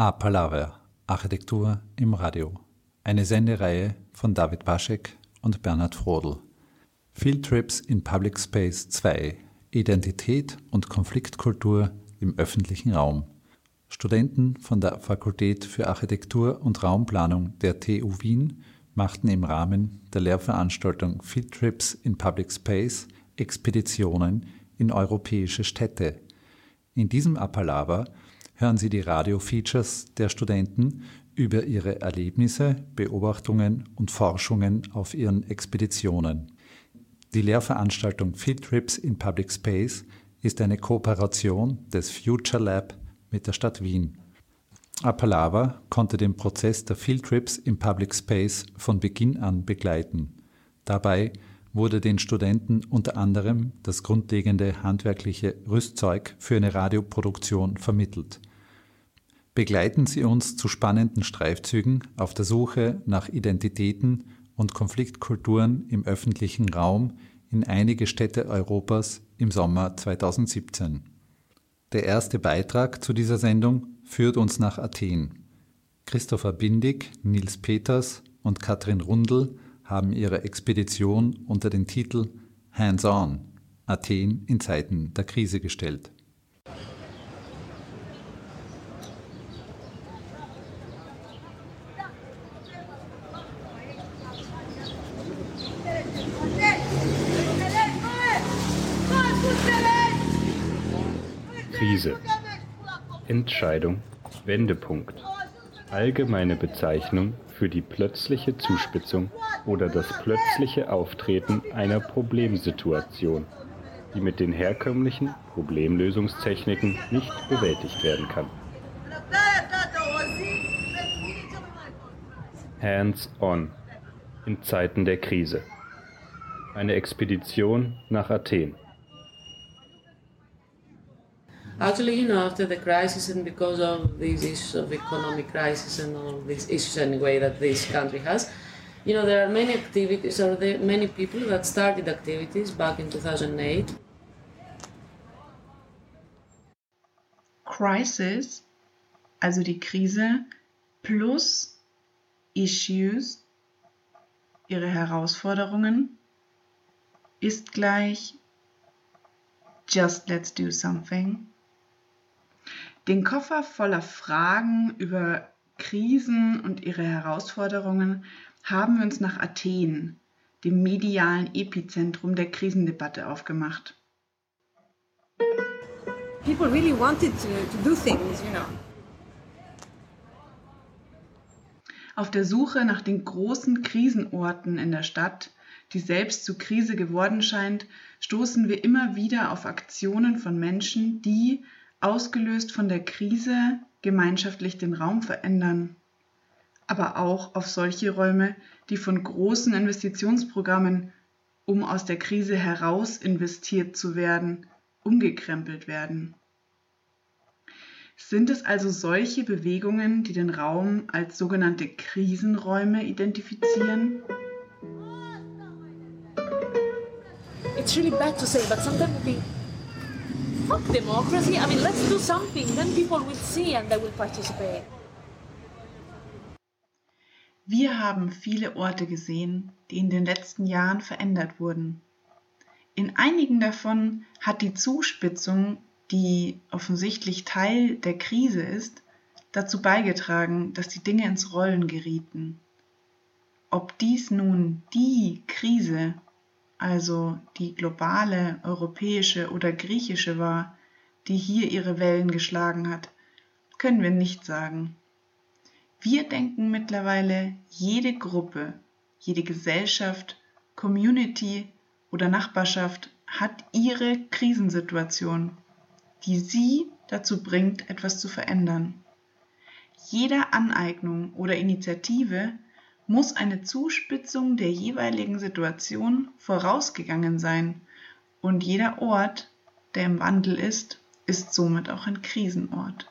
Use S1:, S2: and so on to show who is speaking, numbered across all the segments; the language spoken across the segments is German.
S1: A Palaver Architektur im Radio. Eine Sendereihe von David Baschek und Bernhard Frodel. Field Trips in Public Space 2 Identität und Konfliktkultur im öffentlichen Raum. Studenten von der Fakultät für Architektur und Raumplanung der TU Wien machten im Rahmen der Lehrveranstaltung Field Trips in Public Space Expeditionen in europäische Städte. In diesem Appalava hören Sie die Radio-Features der Studenten über ihre Erlebnisse, Beobachtungen und Forschungen auf ihren Expeditionen. Die Lehrveranstaltung Field Trips in Public Space ist eine Kooperation des Future Lab mit der Stadt Wien. Appalava konnte den Prozess der Field Trips im Public Space von Beginn an begleiten. Dabei wurde den Studenten unter anderem das grundlegende handwerkliche Rüstzeug für eine Radioproduktion vermittelt. Begleiten Sie uns zu spannenden Streifzügen auf der Suche nach Identitäten und Konfliktkulturen im öffentlichen Raum in einige Städte Europas im Sommer 2017. Der erste Beitrag zu dieser Sendung führt uns nach Athen. Christopher Bindig, Nils Peters und Katrin Rundl haben ihre Expedition unter den Titel Hands On Athen in Zeiten der Krise gestellt.
S2: Krise. Entscheidung. Wendepunkt. Allgemeine Bezeichnung für die plötzliche Zuspitzung oder das plötzliche Auftreten einer Problemsituation, die mit den herkömmlichen Problemlösungstechniken nicht bewältigt werden kann. Hands-on in Zeiten der Krise. Eine Expedition nach Athen.
S3: Actually, you know, after the crisis and because of these issues of economic crisis and all these issues anyway that this country has, you know, there are many activities or there many people that started activities back in 2008.
S4: Crisis, also die Krise, plus Issues, ihre Herausforderungen, ist gleich Just let's do something. Den Koffer voller Fragen über Krisen und ihre Herausforderungen haben wir uns nach Athen, dem medialen Epizentrum der Krisendebatte, aufgemacht.
S5: People really wanted to, to do things, you know.
S4: Auf der Suche nach den großen Krisenorten in der Stadt, die selbst zu Krise geworden scheint, stoßen wir immer wieder auf Aktionen von Menschen, die, ausgelöst von der Krise, gemeinschaftlich den Raum verändern, aber auch auf solche Räume, die von großen Investitionsprogrammen, um aus der Krise heraus investiert zu werden, umgekrempelt werden. Sind es also solche Bewegungen, die den Raum als sogenannte Krisenräume identifizieren?
S5: It's really bad to say, but sometimes we fuck democracy. I mean, let's do something. Then people will see and they will participate.
S4: Wir haben viele Orte gesehen, die in den letzten Jahren verändert wurden. In einigen davon hat die Zuspitzung, die offensichtlich Teil der Krise ist, dazu beigetragen, dass die Dinge ins Rollen gerieten. Ob dies nun die Krise also die globale, europäische oder griechische war, die hier ihre Wellen geschlagen hat, können wir nicht sagen. Wir denken mittlerweile, jede Gruppe, jede Gesellschaft, Community oder Nachbarschaft hat ihre Krisensituation, die sie dazu bringt, etwas zu verändern. Jeder Aneignung oder Initiative muss eine Zuspitzung der jeweiligen Situation vorausgegangen sein, und jeder Ort, der im Wandel ist, ist somit auch ein Krisenort.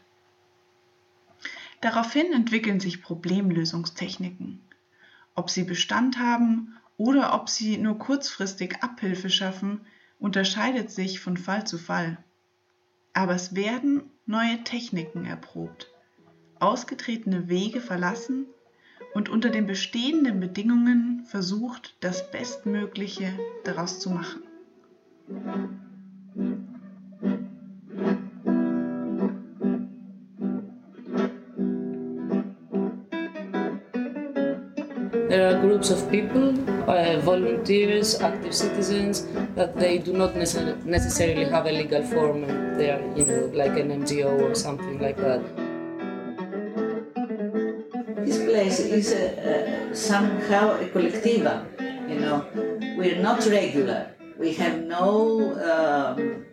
S4: Daraufhin entwickeln sich Problemlösungstechniken. Ob sie Bestand haben oder ob sie nur kurzfristig Abhilfe schaffen, unterscheidet sich von Fall zu Fall. Aber es werden neue Techniken erprobt. ausgetretene Wege verlassen und unter den bestehenden Bedingungen versucht, das Bestmögliche daraus zu machen.
S3: There are groups of people, uh, volunteers, active citizens, that they do not necess- necessarily have a legal form they are, you know, like an NGO or something like that.
S6: Is uh, somehow a collectiva, you know. We're not regular. We have no, um,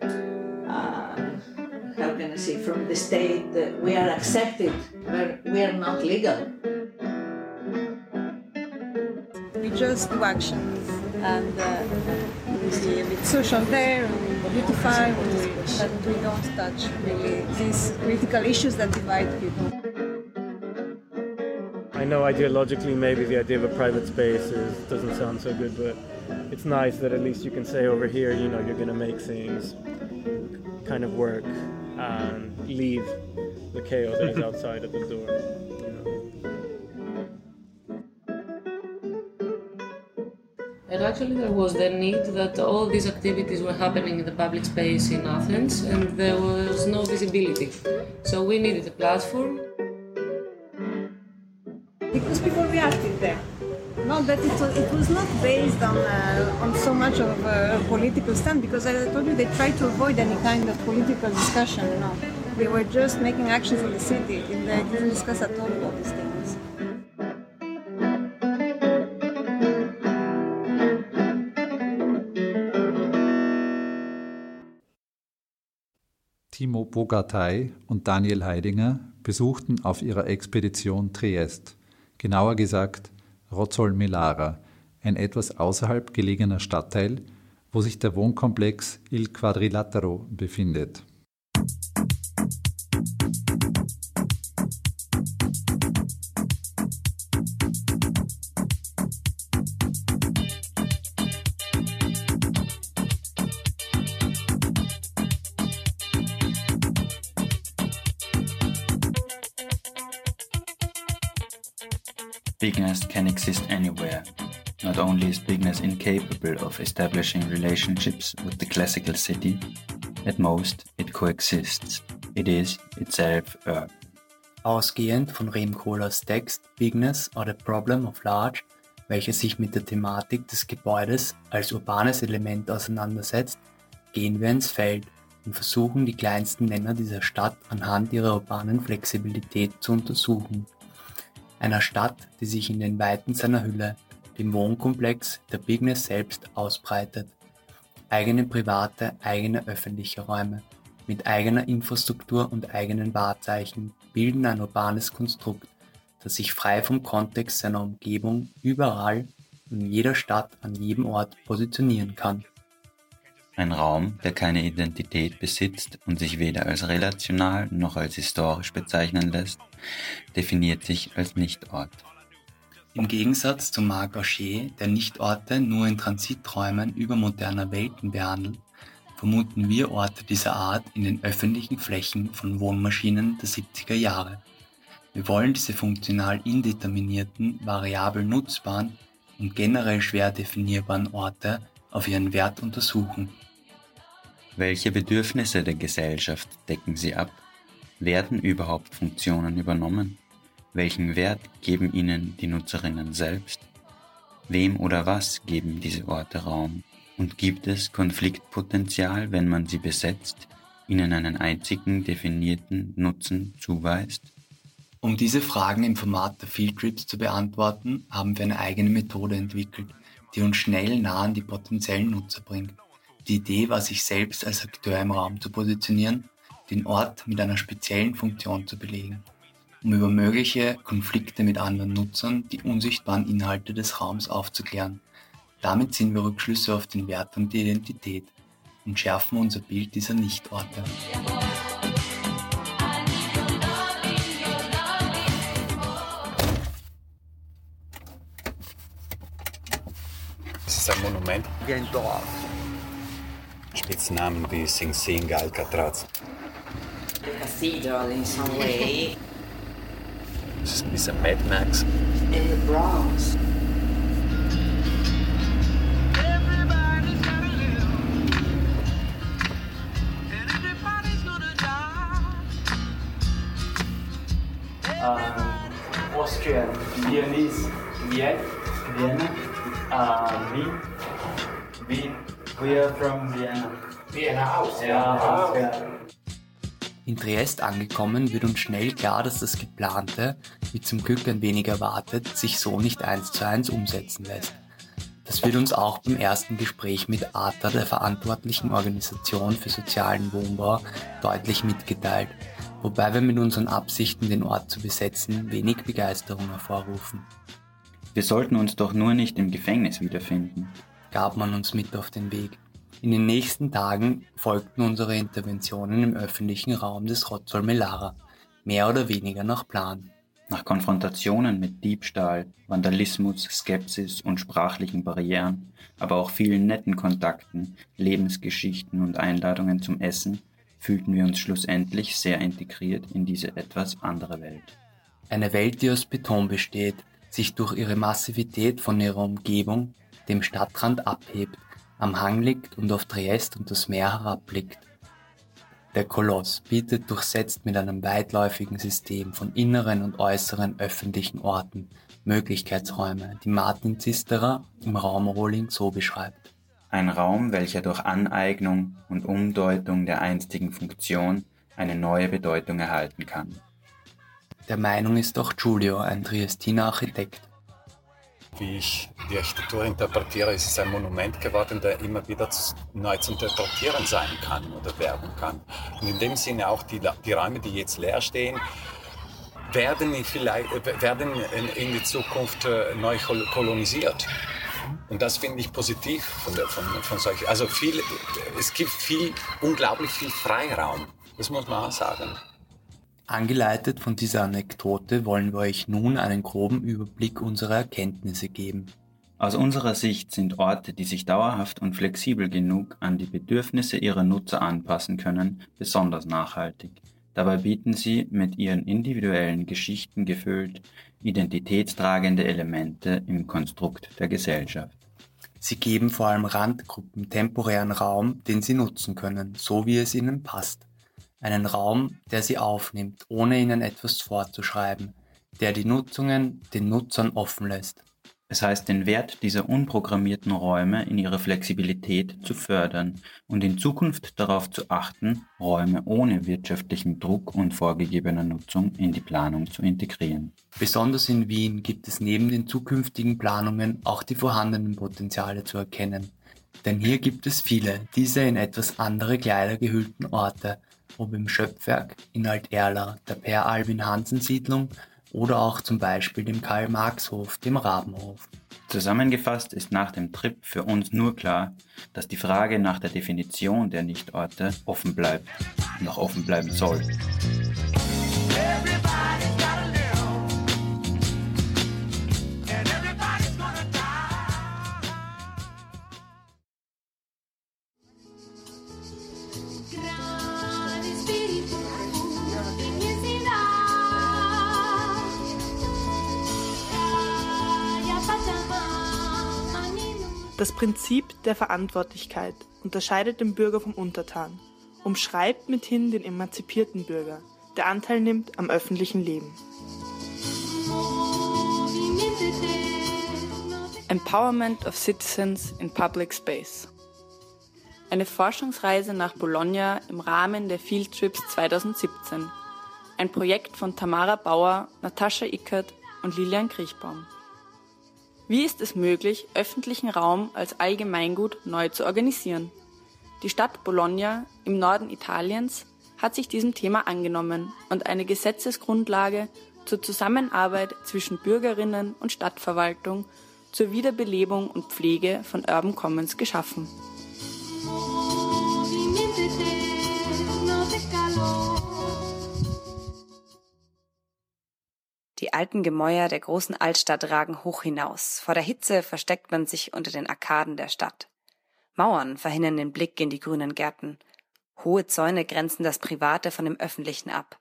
S6: uh, how can I say, from the state, we are accepted, but we are not legal.
S7: we just do actions and uh, we see a bit social there, we beautify, but we don't touch really these critical issues that divide people.
S8: I know ideologically maybe the idea of a private space is, doesn't sound so good, but it's nice that at least you can say over here, you know, you're going to make things kind of work and leave the chaos that is outside at the door.
S3: And actually, there was the need that all these activities were happening in the public space in Athens, and there was no visibility. So we needed a platform.
S7: Because people reacted there. Not that it was, it was not based on, uh, on so much of a political stand, because as I told you, they tried to avoid any kind of political discussion, you know. They were just making actions in the city, and they didn't discuss at all about these things.
S1: Timo Bogatay und Daniel Heidinger besuchten auf ihrer Expedition Triest, genauer gesagt Rozzol-Melara, ein etwas außerhalb gelegener Stadtteil, wo sich der Wohnkomplex Il Quadrilatero befindet.
S9: Can exist anywhere. Not only is bigness incapable of establishing relationships with the classical city, at most it coexists. It is itself urban.
S10: Ausgehend von Rem Koolhaas Text Bigness or the Problem of Large, welcher sich mit der Thematik des Gebäudes als urbanes Element auseinandersetzt, gehen wir ins Feld und versuchen die kleinsten Nenner dieser Stadt anhand ihrer urbanen Flexibilität zu untersuchen. Einer Stadt, die sich in den Weiten seiner Hülle, dem Wohnkomplex der Bigness selbst ausbreitet. Eigene private, eigene öffentliche Räume mit eigener Infrastruktur und eigenen Wahrzeichen bilden ein urbanes Konstrukt, das sich frei vom Kontext seiner Umgebung überall in jeder Stadt an jedem Ort positionieren kann.
S9: Ein Raum, der keine Identität besitzt und sich weder als relational noch als historisch bezeichnen lässt, definiert sich als Nichtort.
S10: Im Gegensatz zu Marc Aucher, der Nichtorte nur in Transiträumen übermoderner Welten behandelt, vermuten wir Orte dieser Art in den öffentlichen Flächen von Wohnmaschinen der 70er Jahre. Wir wollen diese funktional indeterminierten, variabel nutzbaren und generell schwer definierbaren Orte auf ihren Wert untersuchen.
S9: Welche Bedürfnisse der Gesellschaft decken sie ab? Werden überhaupt Funktionen übernommen? Welchen Wert geben ihnen die Nutzerinnen selbst? Wem oder was geben diese Orte Raum? Und gibt es Konfliktpotenzial, wenn man sie besetzt, ihnen einen einzigen definierten Nutzen zuweist?
S10: Um diese Fragen im Format der Field Trips zu beantworten, haben wir eine eigene Methode entwickelt, die uns schnell nah an die potenziellen Nutzer bringt. Die Idee war, sich selbst als Akteur im Raum zu positionieren, den Ort mit einer speziellen Funktion zu belegen, um über mögliche Konflikte mit anderen Nutzern die unsichtbaren Inhalte des Raums aufzuklären. Damit ziehen wir Rückschlüsse auf den Wert und die Identität und schärfen unser Bild dieser Nichtorte.
S11: Es ist ein Monument wie ein Dorf. Spitznamen wie Sing Sing, Alcatraz.
S6: cathedral in some way.
S11: Das ist ein bisschen Mad Max.
S6: In the Bronx.
S10: Uh, Austrian, Viennese, Vienna, Vienna, uh, Wien, Wien. We are from Vienna. Vienna, Austria. Austria. In Triest angekommen wird uns schnell klar, dass das Geplante, wie zum Glück ein wenig erwartet, sich so nicht eins zu eins umsetzen lässt. Das wird uns auch beim ersten Gespräch mit ATA, der verantwortlichen Organisation für sozialen Wohnbau, deutlich mitgeteilt, wobei wir mit unseren Absichten, den Ort zu besetzen, wenig Begeisterung hervorrufen.
S9: Wir sollten uns doch nur nicht im Gefängnis wiederfinden,
S10: gab man uns mit auf den Weg. In den nächsten Tagen folgten unsere Interventionen im öffentlichen Raum des Rozzol Melara, mehr oder weniger nach Plan.
S9: Nach Konfrontationen mit Diebstahl, Vandalismus, Skepsis und sprachlichen Barrieren, aber auch vielen netten Kontakten, Lebensgeschichten und Einladungen zum Essen, fühlten wir uns schlussendlich sehr integriert in diese etwas andere Welt.
S10: Eine Welt, die aus Beton besteht, sich durch ihre Massivität von ihrer Umgebung, dem Stadtrand abhebt, am Hang liegt und auf Triest und das Meer herabblickt. Der Koloss bietet durchsetzt mit einem weitläufigen System von inneren und äußeren öffentlichen Orten Möglichkeitsräume, die Martin Zisterer im Raum Rohling so beschreibt.
S9: Ein Raum, welcher durch Aneignung und Umdeutung der einstigen Funktion eine neue Bedeutung erhalten kann.
S10: Der Meinung ist auch Giulio, ein Triestiner Architekt.
S11: Wie ich die Architektur interpretiere, ist es ein Monument geworden, der immer wieder neu zu interpretieren sein kann oder werden kann. Und in dem Sinne auch die, die Räume, die jetzt leer stehen, werden, vielleicht, werden in die Zukunft äh, neu kolonisiert. Und das finde ich positiv von, der, von, von solchen. Also viel, es gibt viel, unglaublich viel Freiraum. Das muss man auch sagen.
S10: Angeleitet von dieser Anekdote wollen wir euch nun einen groben Überblick unserer Erkenntnisse geben.
S9: Aus unserer Sicht sind Orte, die sich dauerhaft und flexibel genug an die Bedürfnisse ihrer Nutzer anpassen können, besonders nachhaltig. Dabei bieten sie, mit ihren individuellen Geschichten gefüllt, identitätstragende Elemente im Konstrukt der Gesellschaft.
S10: Sie geben vor allem Randgruppen temporären Raum, den sie nutzen können, so wie es ihnen passt einen Raum, der sie aufnimmt, ohne ihnen etwas vorzuschreiben, der die Nutzungen den Nutzern offen lässt.
S9: Es heißt, den Wert dieser unprogrammierten Räume in ihrer Flexibilität zu fördern und in Zukunft darauf zu achten, Räume ohne wirtschaftlichen Druck und vorgegebener Nutzung in die Planung zu integrieren.
S10: Besonders in Wien gibt es neben den zukünftigen Planungen auch die vorhandenen Potenziale zu erkennen. Denn hier gibt es viele, diese in etwas andere Kleider gehüllten Orte, im Schöpfwerk in Alt-Erla, der Per Albin Hansen Siedlung oder auch zum Beispiel dem Karl-Marx-Hof, dem Rabenhof.
S9: Zusammengefasst ist nach dem Trip für uns nur klar, dass die Frage nach der Definition der Nichtorte offen bleibt und auch offen bleiben soll.
S12: Das Prinzip der Verantwortlichkeit unterscheidet den Bürger vom Untertan, umschreibt mithin den emanzipierten Bürger, der Anteil nimmt am öffentlichen Leben.
S13: Empowerment of Citizens in Public Space. Eine Forschungsreise nach Bologna im Rahmen der Field Trips 2017. Ein Projekt von Tamara Bauer, Natascha Ickert und Lilian Kriechbaum. Wie ist es möglich, öffentlichen Raum als Allgemeingut neu zu organisieren? Die Stadt Bologna im Norden Italiens hat sich diesem Thema angenommen und eine Gesetzesgrundlage zur Zusammenarbeit zwischen Bürgerinnen und Stadtverwaltung zur Wiederbelebung und Pflege von Urban Commons geschaffen.
S14: Die alten Gemäuer der großen Altstadt ragen hoch hinaus. Vor der Hitze versteckt man sich unter den Arkaden der Stadt. Mauern verhindern den Blick in die grünen Gärten. Hohe Zäune grenzen das Private von dem Öffentlichen ab.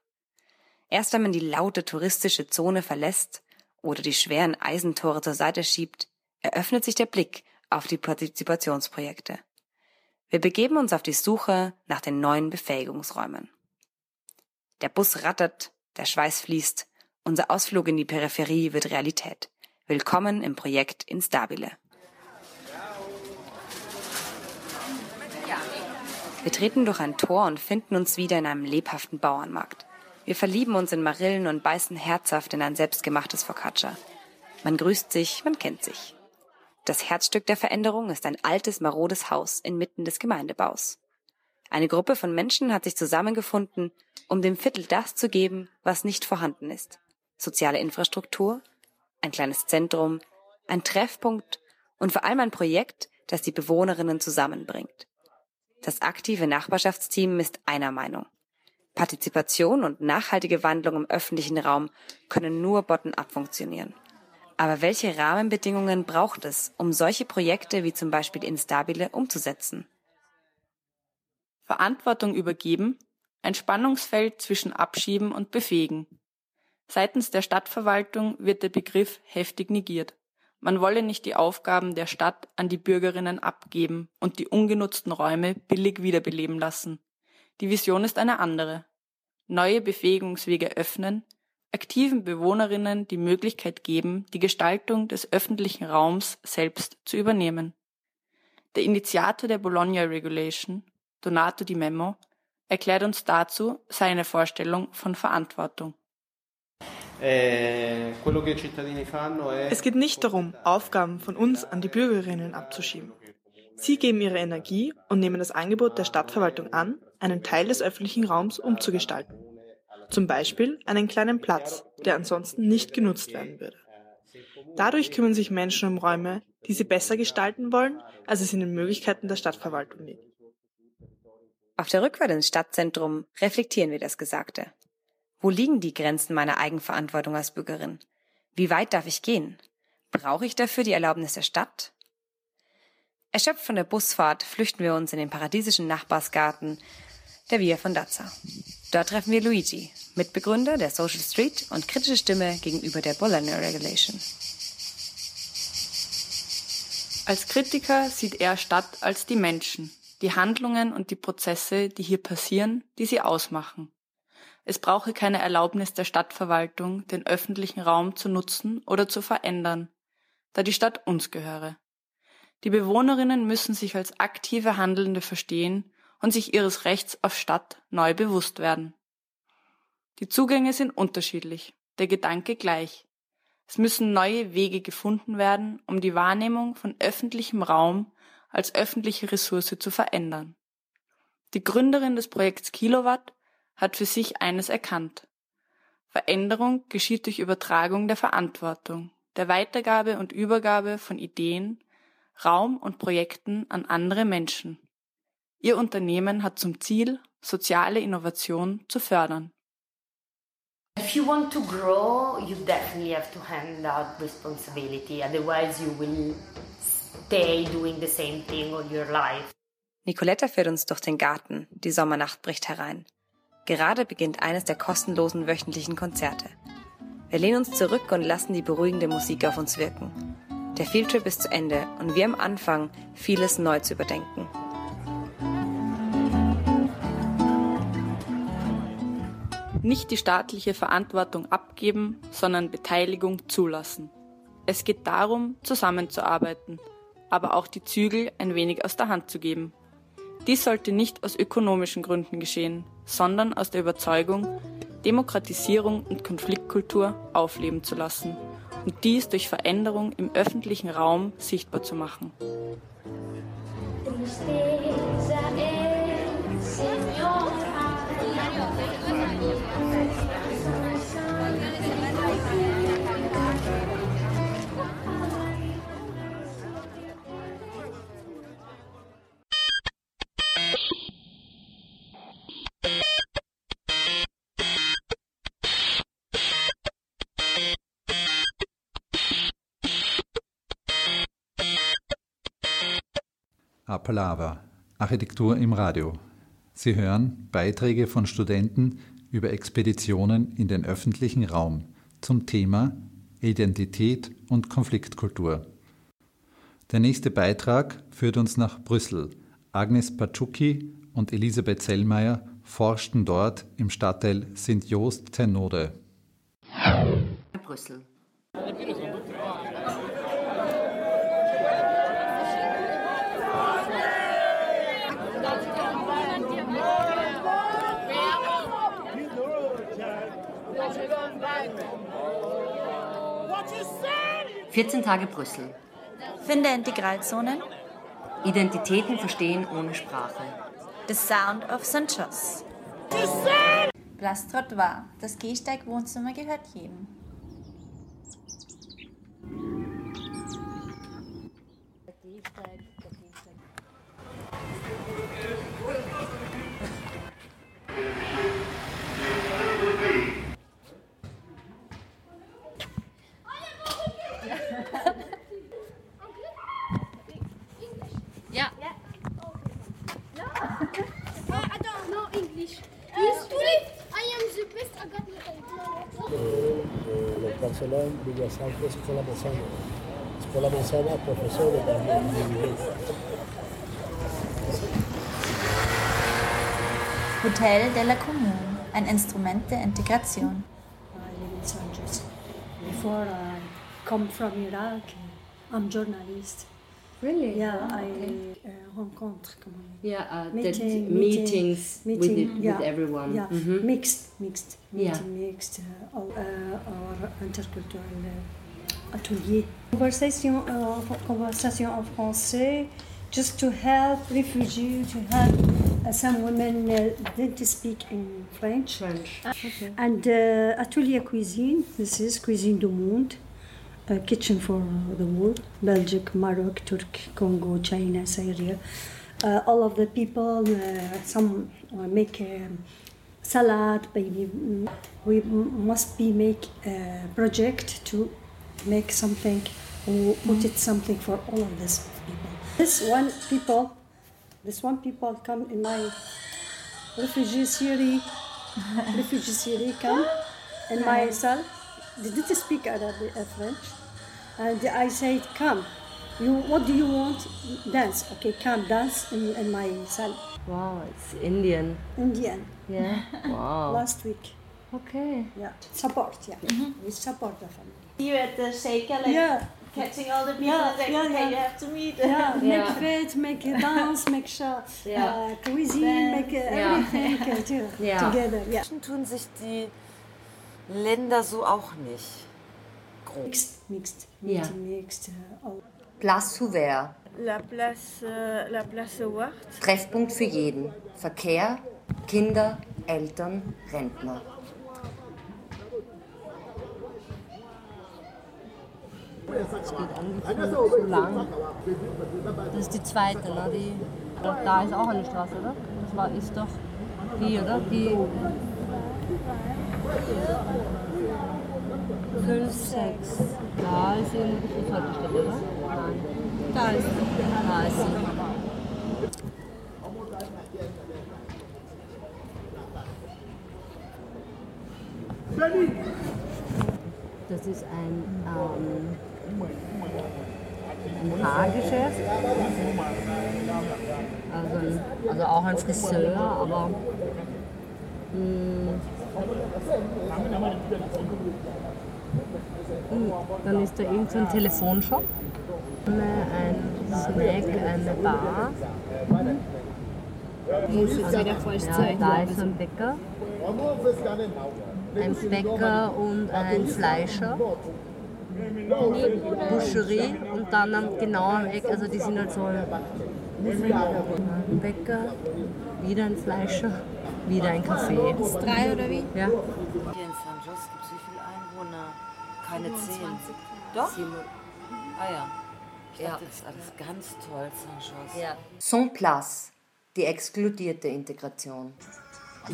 S14: Erst wenn man die laute touristische Zone verlässt oder die schweren Eisentore zur Seite schiebt, eröffnet sich der Blick auf die Partizipationsprojekte. Wir begeben uns auf die Suche nach den neuen Befähigungsräumen. Der Bus rattert, der Schweiß fließt, unser Ausflug in die Peripherie wird Realität. Willkommen im Projekt Instabile. Wir treten durch ein Tor und finden uns wieder in einem lebhaften Bauernmarkt. Wir verlieben uns in Marillen und beißen herzhaft in ein selbstgemachtes Focaccia. Man grüßt sich, man kennt sich. Das Herzstück der Veränderung ist ein altes, marodes Haus inmitten des Gemeindebaus. Eine Gruppe von Menschen hat sich zusammengefunden, um dem Viertel das zu geben, was nicht vorhanden ist. Soziale Infrastruktur, ein kleines Zentrum, ein Treffpunkt und vor allem ein Projekt, das die Bewohnerinnen zusammenbringt. Das aktive Nachbarschaftsteam ist einer Meinung. Partizipation und nachhaltige Wandlung im öffentlichen Raum können nur bottom-up funktionieren. Aber welche Rahmenbedingungen braucht es, um solche Projekte wie zum Beispiel Instabile umzusetzen?
S13: Verantwortung übergeben, ein Spannungsfeld zwischen Abschieben und Befähigen. Seitens der Stadtverwaltung wird der Begriff heftig negiert. Man wolle nicht die Aufgaben der Stadt an die Bürgerinnen abgeben und die ungenutzten Räume billig wiederbeleben lassen. Die Vision ist eine andere. Neue Befähigungswege öffnen, aktiven Bewohnerinnen die Möglichkeit geben, die Gestaltung des öffentlichen Raums selbst zu übernehmen. Der Initiator der Bologna Regulation, Donato Di Memo, erklärt uns dazu seine Vorstellung von Verantwortung.
S15: Eh,
S12: es geht nicht darum, Aufgaben von uns an die Bürgerinnen abzuschieben. Sie geben ihre Energie und nehmen das Angebot der Stadtverwaltung an, einen Teil des öffentlichen Raums umzugestalten. Zum Beispiel einen kleinen Platz, der ansonsten nicht genutzt werden würde. Dadurch kümmern sich Menschen um Räume, die sie besser gestalten wollen, als es in den Möglichkeiten der Stadtverwaltung liegt.
S14: Auf der Rückfahrt ins Stadtzentrum reflektieren wir das Gesagte. Wo liegen die Grenzen meiner Eigenverantwortung als Bürgerin? Wie weit darf ich gehen? Brauche ich dafür die Erlaubnis der Stadt? Erschöpft von der Busfahrt flüchten wir uns in den paradiesischen Nachbarsgarten der Via von Dazza. Dort treffen wir Luigi, Mitbegründer der Social Street und kritische Stimme gegenüber der Bologna Regulation.
S13: Als Kritiker sieht er Stadt als die Menschen, die Handlungen und die Prozesse, die hier passieren, die sie ausmachen. Es brauche keine Erlaubnis der Stadtverwaltung, den öffentlichen Raum zu nutzen oder zu verändern, da die Stadt uns gehöre. Die Bewohnerinnen müssen sich als aktive Handelnde verstehen und sich ihres Rechts auf Stadt neu bewusst werden. Die Zugänge sind unterschiedlich, der Gedanke gleich. Es müssen neue Wege gefunden werden, um die Wahrnehmung von öffentlichem Raum als öffentliche Ressource zu verändern. Die Gründerin des Projekts Kilowatt hat für sich eines erkannt. Veränderung geschieht durch Übertragung der Verantwortung, der Weitergabe und Übergabe von Ideen, Raum und Projekten an andere Menschen. Ihr Unternehmen hat zum Ziel, soziale Innovation zu fördern.
S16: If you want to grow, you definitely have to hand out responsibility, otherwise you will stay doing the same thing all your life.
S14: Nicoletta führt uns durch den Garten, die Sommernacht bricht herein. Gerade beginnt eines der kostenlosen wöchentlichen Konzerte. Wir lehnen uns zurück und lassen die beruhigende Musik auf uns wirken. Der Fieldtrip ist zu Ende und wir am Anfang, vieles neu zu überdenken.
S13: Nicht die staatliche Verantwortung abgeben, sondern Beteiligung zulassen. Es geht darum, zusammenzuarbeiten, aber auch die Zügel ein wenig aus der Hand zu geben. Dies sollte nicht aus ökonomischen Gründen geschehen, sondern aus der Überzeugung, Demokratisierung und Konfliktkultur aufleben zu lassen und dies durch Veränderung im öffentlichen Raum sichtbar zu machen.
S1: Apalava, Architektur im Radio. Sie hören Beiträge von Studenten, über Expeditionen in den öffentlichen Raum zum Thema Identität und Konfliktkultur. Der nächste Beitrag führt uns nach Brüssel. Agnes Patschuki und Elisabeth Zellmeier forschten dort im Stadtteil Sint-Joost-Ternode.
S15: Brüssel. 14 Tage Brüssel.
S17: Finde Integralzonen.
S15: Identitäten verstehen ohne Sprache.
S17: The Sound of Sanchos. Place Trottoir. Das Gehsteig-Wohnzimmer gehört jedem.
S18: Yeah. Uh, I don't know English. You speak? I am the best. I got
S19: del Barcelona, Bellas Artes, Scuola Massana. Scuola Massana, professore di inglese.
S17: Hotel de la Commune. Ein Instrument der Integration.
S20: Before I come from Iraq, I'm journalist.
S15: Really?
S20: Yeah,
S15: Ah,
S20: I
S15: okay.
S20: uh, rencontre. comment on dit?
S15: Yeah, uh,
S20: Meeting-
S15: meetings with
S20: meeting,
S15: it- with everyone.
S20: Yeah,
S15: Mhm.
S20: mixed, mixed,
S15: Yeah.
S20: meeting mixed, uh, or, uh, or interculturel uh, atelier. Conversation, uh, conversation en français, just to help refugees, to help uh, some women uh, didn't speak in French.
S15: French.
S20: Okay. And uh, atelier cuisine. This is cuisine du monde. A kitchen for the world. Belgium, Morocco, Turkey, Congo, China, Syria. Uh, all of the people, uh, some uh, make salad, maybe. mm, We must be make a project to make something or put it something for all of these people. This one people, this one people come in my refugee Syria, refugee Syria come in my cell. They didn't speak Arabic, uh, French, and I said, "Come, you what do you want? Dance, okay? Come dance in, in my cell."
S15: Wow, it's Indian.
S20: Indian.
S15: Yeah. Wow.
S20: Last week.
S15: Okay.
S20: Yeah. Support. Yeah. We support the family.
S21: You at the shaker, like
S20: Yeah.
S21: catching all the people
S20: Yeah,
S21: and like,
S20: yeah,
S21: okay,
S20: yeah.
S21: you have to meet.
S20: Yeah, make fit, make a dance, make sure
S21: Yeah.
S20: uh, cuisine, make uh,
S21: Yeah.
S20: everything uh,
S21: Yeah.
S20: together. Yeah.
S22: Tun sich die Länder so auch nicht. Grob.
S20: Mixed, mixed,
S22: Ja.
S20: mixed. All.
S15: Place ouvert.
S21: La place, euh, la place ouverte.
S15: Treffpunkt für jeden. Verkehr, Kinder, Eltern, Rentner.
S23: Es geht eigentlich so lang. Das ist die zweite, ne? Die, da ist auch eine Straße, oder? Das war, ist doch die, oder? Die. Fünf, sechs. Da ist irgendwo die Bushaltestelle, oder? Nein. Da ist sie. Da ist sie. Das ist ein, ähm, ein Haargeschäft. Also, also auch ein Friseur, aber mh, mh, dann ist da irgend so ein Telefonshop, ein Snack, eine Bar.
S18: Muss jetzt wieder falsch
S23: ja,
S18: zeigen.
S23: da ist ein Bäcker, ein Bäcker und ein Fleischer. Boucherie und dann am genau am Eck, also die sind halt so ein Bäcker, wieder ein Fleischer, wieder ein Café.
S18: Das drei oder wie?
S23: Ja.
S22: Hier in San Jose gibt es wie viele Einwohner? Keine zehn. Doch? Ah ja. Ich
S15: Ja.
S22: dachte, das ist alles ganz toll, San Jose.
S15: Ja. Sans place. Die exkludierte Integration.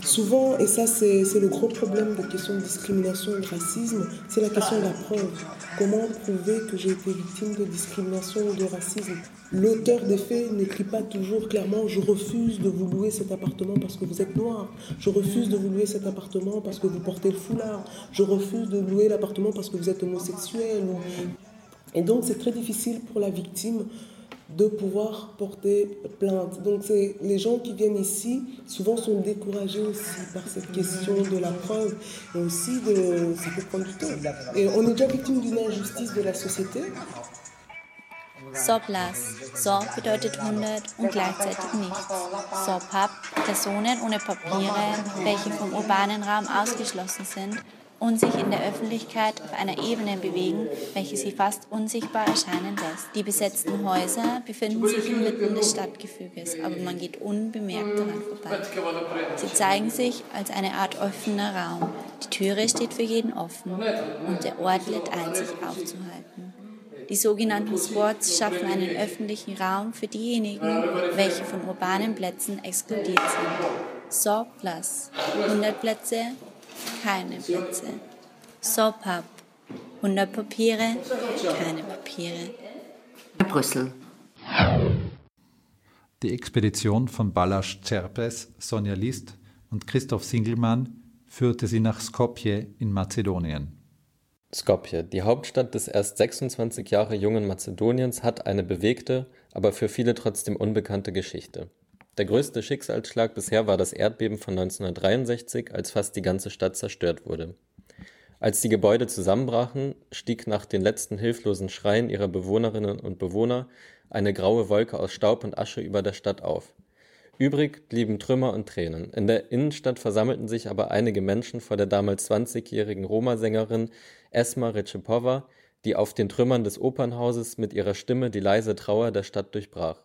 S24: Souvent, et ça c'est le gros problème des questions de discrimination et de racisme, c'est la question de la preuve. Comment prouver que j'ai été victime de discrimination ou de racisme? L'auteur des faits n'écrit pas toujours clairement je refuse de vous louer cet appartement parce que vous êtes noir, je refuse de vous louer cet appartement parce que vous portez le foulard, je refuse de louer l'appartement parce que vous êtes homosexuel. Et donc c'est très difficile pour la victime de pouvoir porter plainte. Donc les gens qui viennent ici souvent sont découragés aussi par cette question de la preuve et aussi de ça peut prendre du temps. Et on est déjà victime d'une injustice de la société.
S17: Sorplas. Sor bedeutet 100 und gleichzeitig nichts. Sorpap, Personen ohne Papiere, welche vom urbanen Raum ausgeschlossen sind und sich in der Öffentlichkeit auf einer Ebene bewegen, welche sie fast unsichtbar erscheinen lässt. Die besetzten Häuser befinden sich inmitten des Stadtgefüges, aber man geht unbemerkt daran vorbei. Sie zeigen sich als eine Art offener Raum. Die Türe steht für jeden offen und der Ort lädt ein, sich aufzuhalten. Die sogenannten Squads schaffen einen öffentlichen Raum für diejenigen, welche von urbanen Plätzen exkludiert sind. So Plus, 100 Plätze, keine Plätze. Sopap, 100 Papiere, keine Papiere.
S15: Brüssel.
S1: Die Expedition von Balázs Cerpes, Sonja List und Christoph Singelmann führte sie nach Skopje in Mazedonien.
S25: Skopje, die Hauptstadt des erst 26 Jahre jungen Mazedoniens, hat eine bewegte, aber für viele trotzdem unbekannte Geschichte. Der größte Schicksalsschlag bisher war das Erdbeben von 1963, als fast die ganze Stadt zerstört wurde. Als die Gebäude zusammenbrachen, stieg nach den letzten hilflosen Schreien ihrer Bewohnerinnen und Bewohner eine graue Wolke aus Staub und Asche über der Stadt auf. Übrig blieben Trümmer und Tränen. In der Innenstadt versammelten sich aber einige Menschen vor der damals 20-jährigen Roma-Sängerin Esma Recipova, die auf den Trümmern des Opernhauses mit ihrer Stimme die leise Trauer der Stadt durchbrach.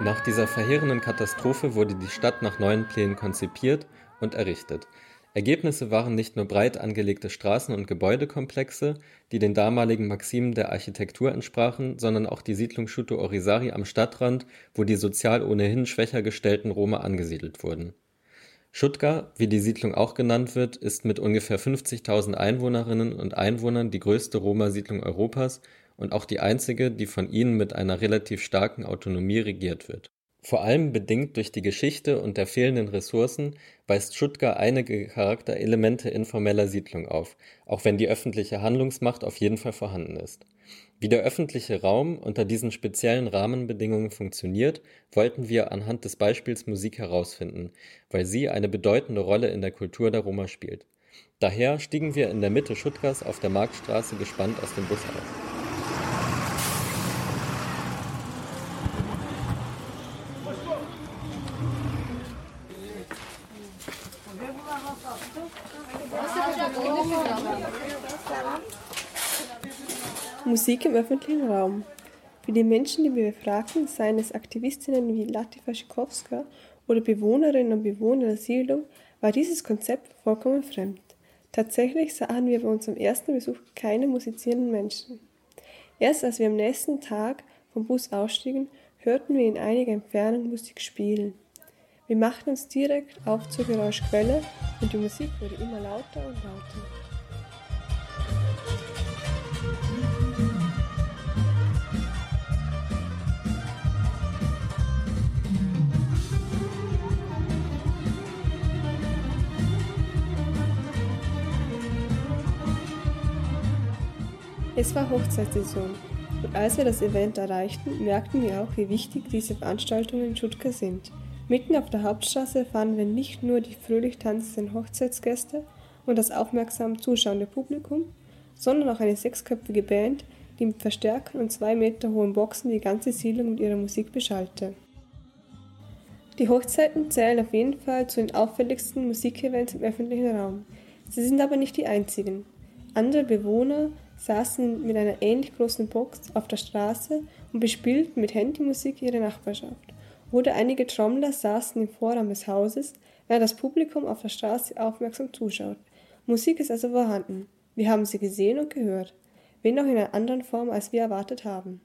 S25: Nach dieser verheerenden Katastrophe wurde die Stadt nach neuen Plänen konzipiert und errichtet. Ergebnisse waren nicht nur breit angelegte Straßen und Gebäudekomplexe, die den damaligen Maximen der Architektur entsprachen, sondern auch die Siedlung Schuto Orisari am Stadtrand, wo die sozial ohnehin schwächer gestellten Roma angesiedelt wurden. Schutka, wie die Siedlung auch genannt wird, ist mit ungefähr 50.000 Einwohnerinnen und Einwohnern die größte Roma-Siedlung Europas und auch die einzige, die von ihnen mit einer relativ starken Autonomie regiert wird vor allem bedingt durch die Geschichte und der fehlenden Ressourcen weist Schutka einige Charakterelemente informeller Siedlung auf, auch wenn die öffentliche Handlungsmacht auf jeden Fall vorhanden ist. Wie der öffentliche Raum unter diesen speziellen Rahmenbedingungen funktioniert, wollten wir anhand des Beispiels Musik herausfinden, weil sie eine bedeutende Rolle in der Kultur der Roma spielt. Daher stiegen wir in der Mitte Schuttgars auf der Marktstraße gespannt aus dem Bus aus.
S26: Musik im öffentlichen Raum. Für die Menschen, die wir befragten, seien es Aktivistinnen wie Latifa Schikowska oder Bewohnerinnen und Bewohner der Siedlung, war dieses Konzept vollkommen fremd. Tatsächlich sahen wir bei unserem ersten Besuch keine musizierenden Menschen. Erst als wir am nächsten Tag vom Bus ausstiegen, hörten wir in einiger Entfernung Musik spielen. Wir machten uns direkt auf zur Geräuschquelle und die Musik wurde immer lauter und lauter. Es war Hochzeitssaison und als wir das Event erreichten, merkten wir auch, wie wichtig diese Veranstaltungen in Stuttgart sind. Mitten auf der Hauptstraße fanden wir nicht nur die fröhlich tanzenden Hochzeitsgäste und das aufmerksam zuschauende Publikum, sondern auch eine sechsköpfige Band, die mit Verstärkern und zwei Meter hohen Boxen die ganze Siedlung mit ihrer Musik beschallte. Die Hochzeiten zählen auf jeden Fall zu den auffälligsten Musikevents im öffentlichen Raum. Sie sind aber nicht die einzigen. Andere Bewohner saßen mit einer ähnlich großen Box auf der Straße und bespielten mit Handymusik ihre Nachbarschaft. Oder einige Trommler saßen im Vorraum des Hauses, während das Publikum auf der Straße aufmerksam zuschaut. Musik ist also vorhanden. Wir haben sie gesehen und gehört, wenn auch in einer anderen Form, als wir erwartet haben.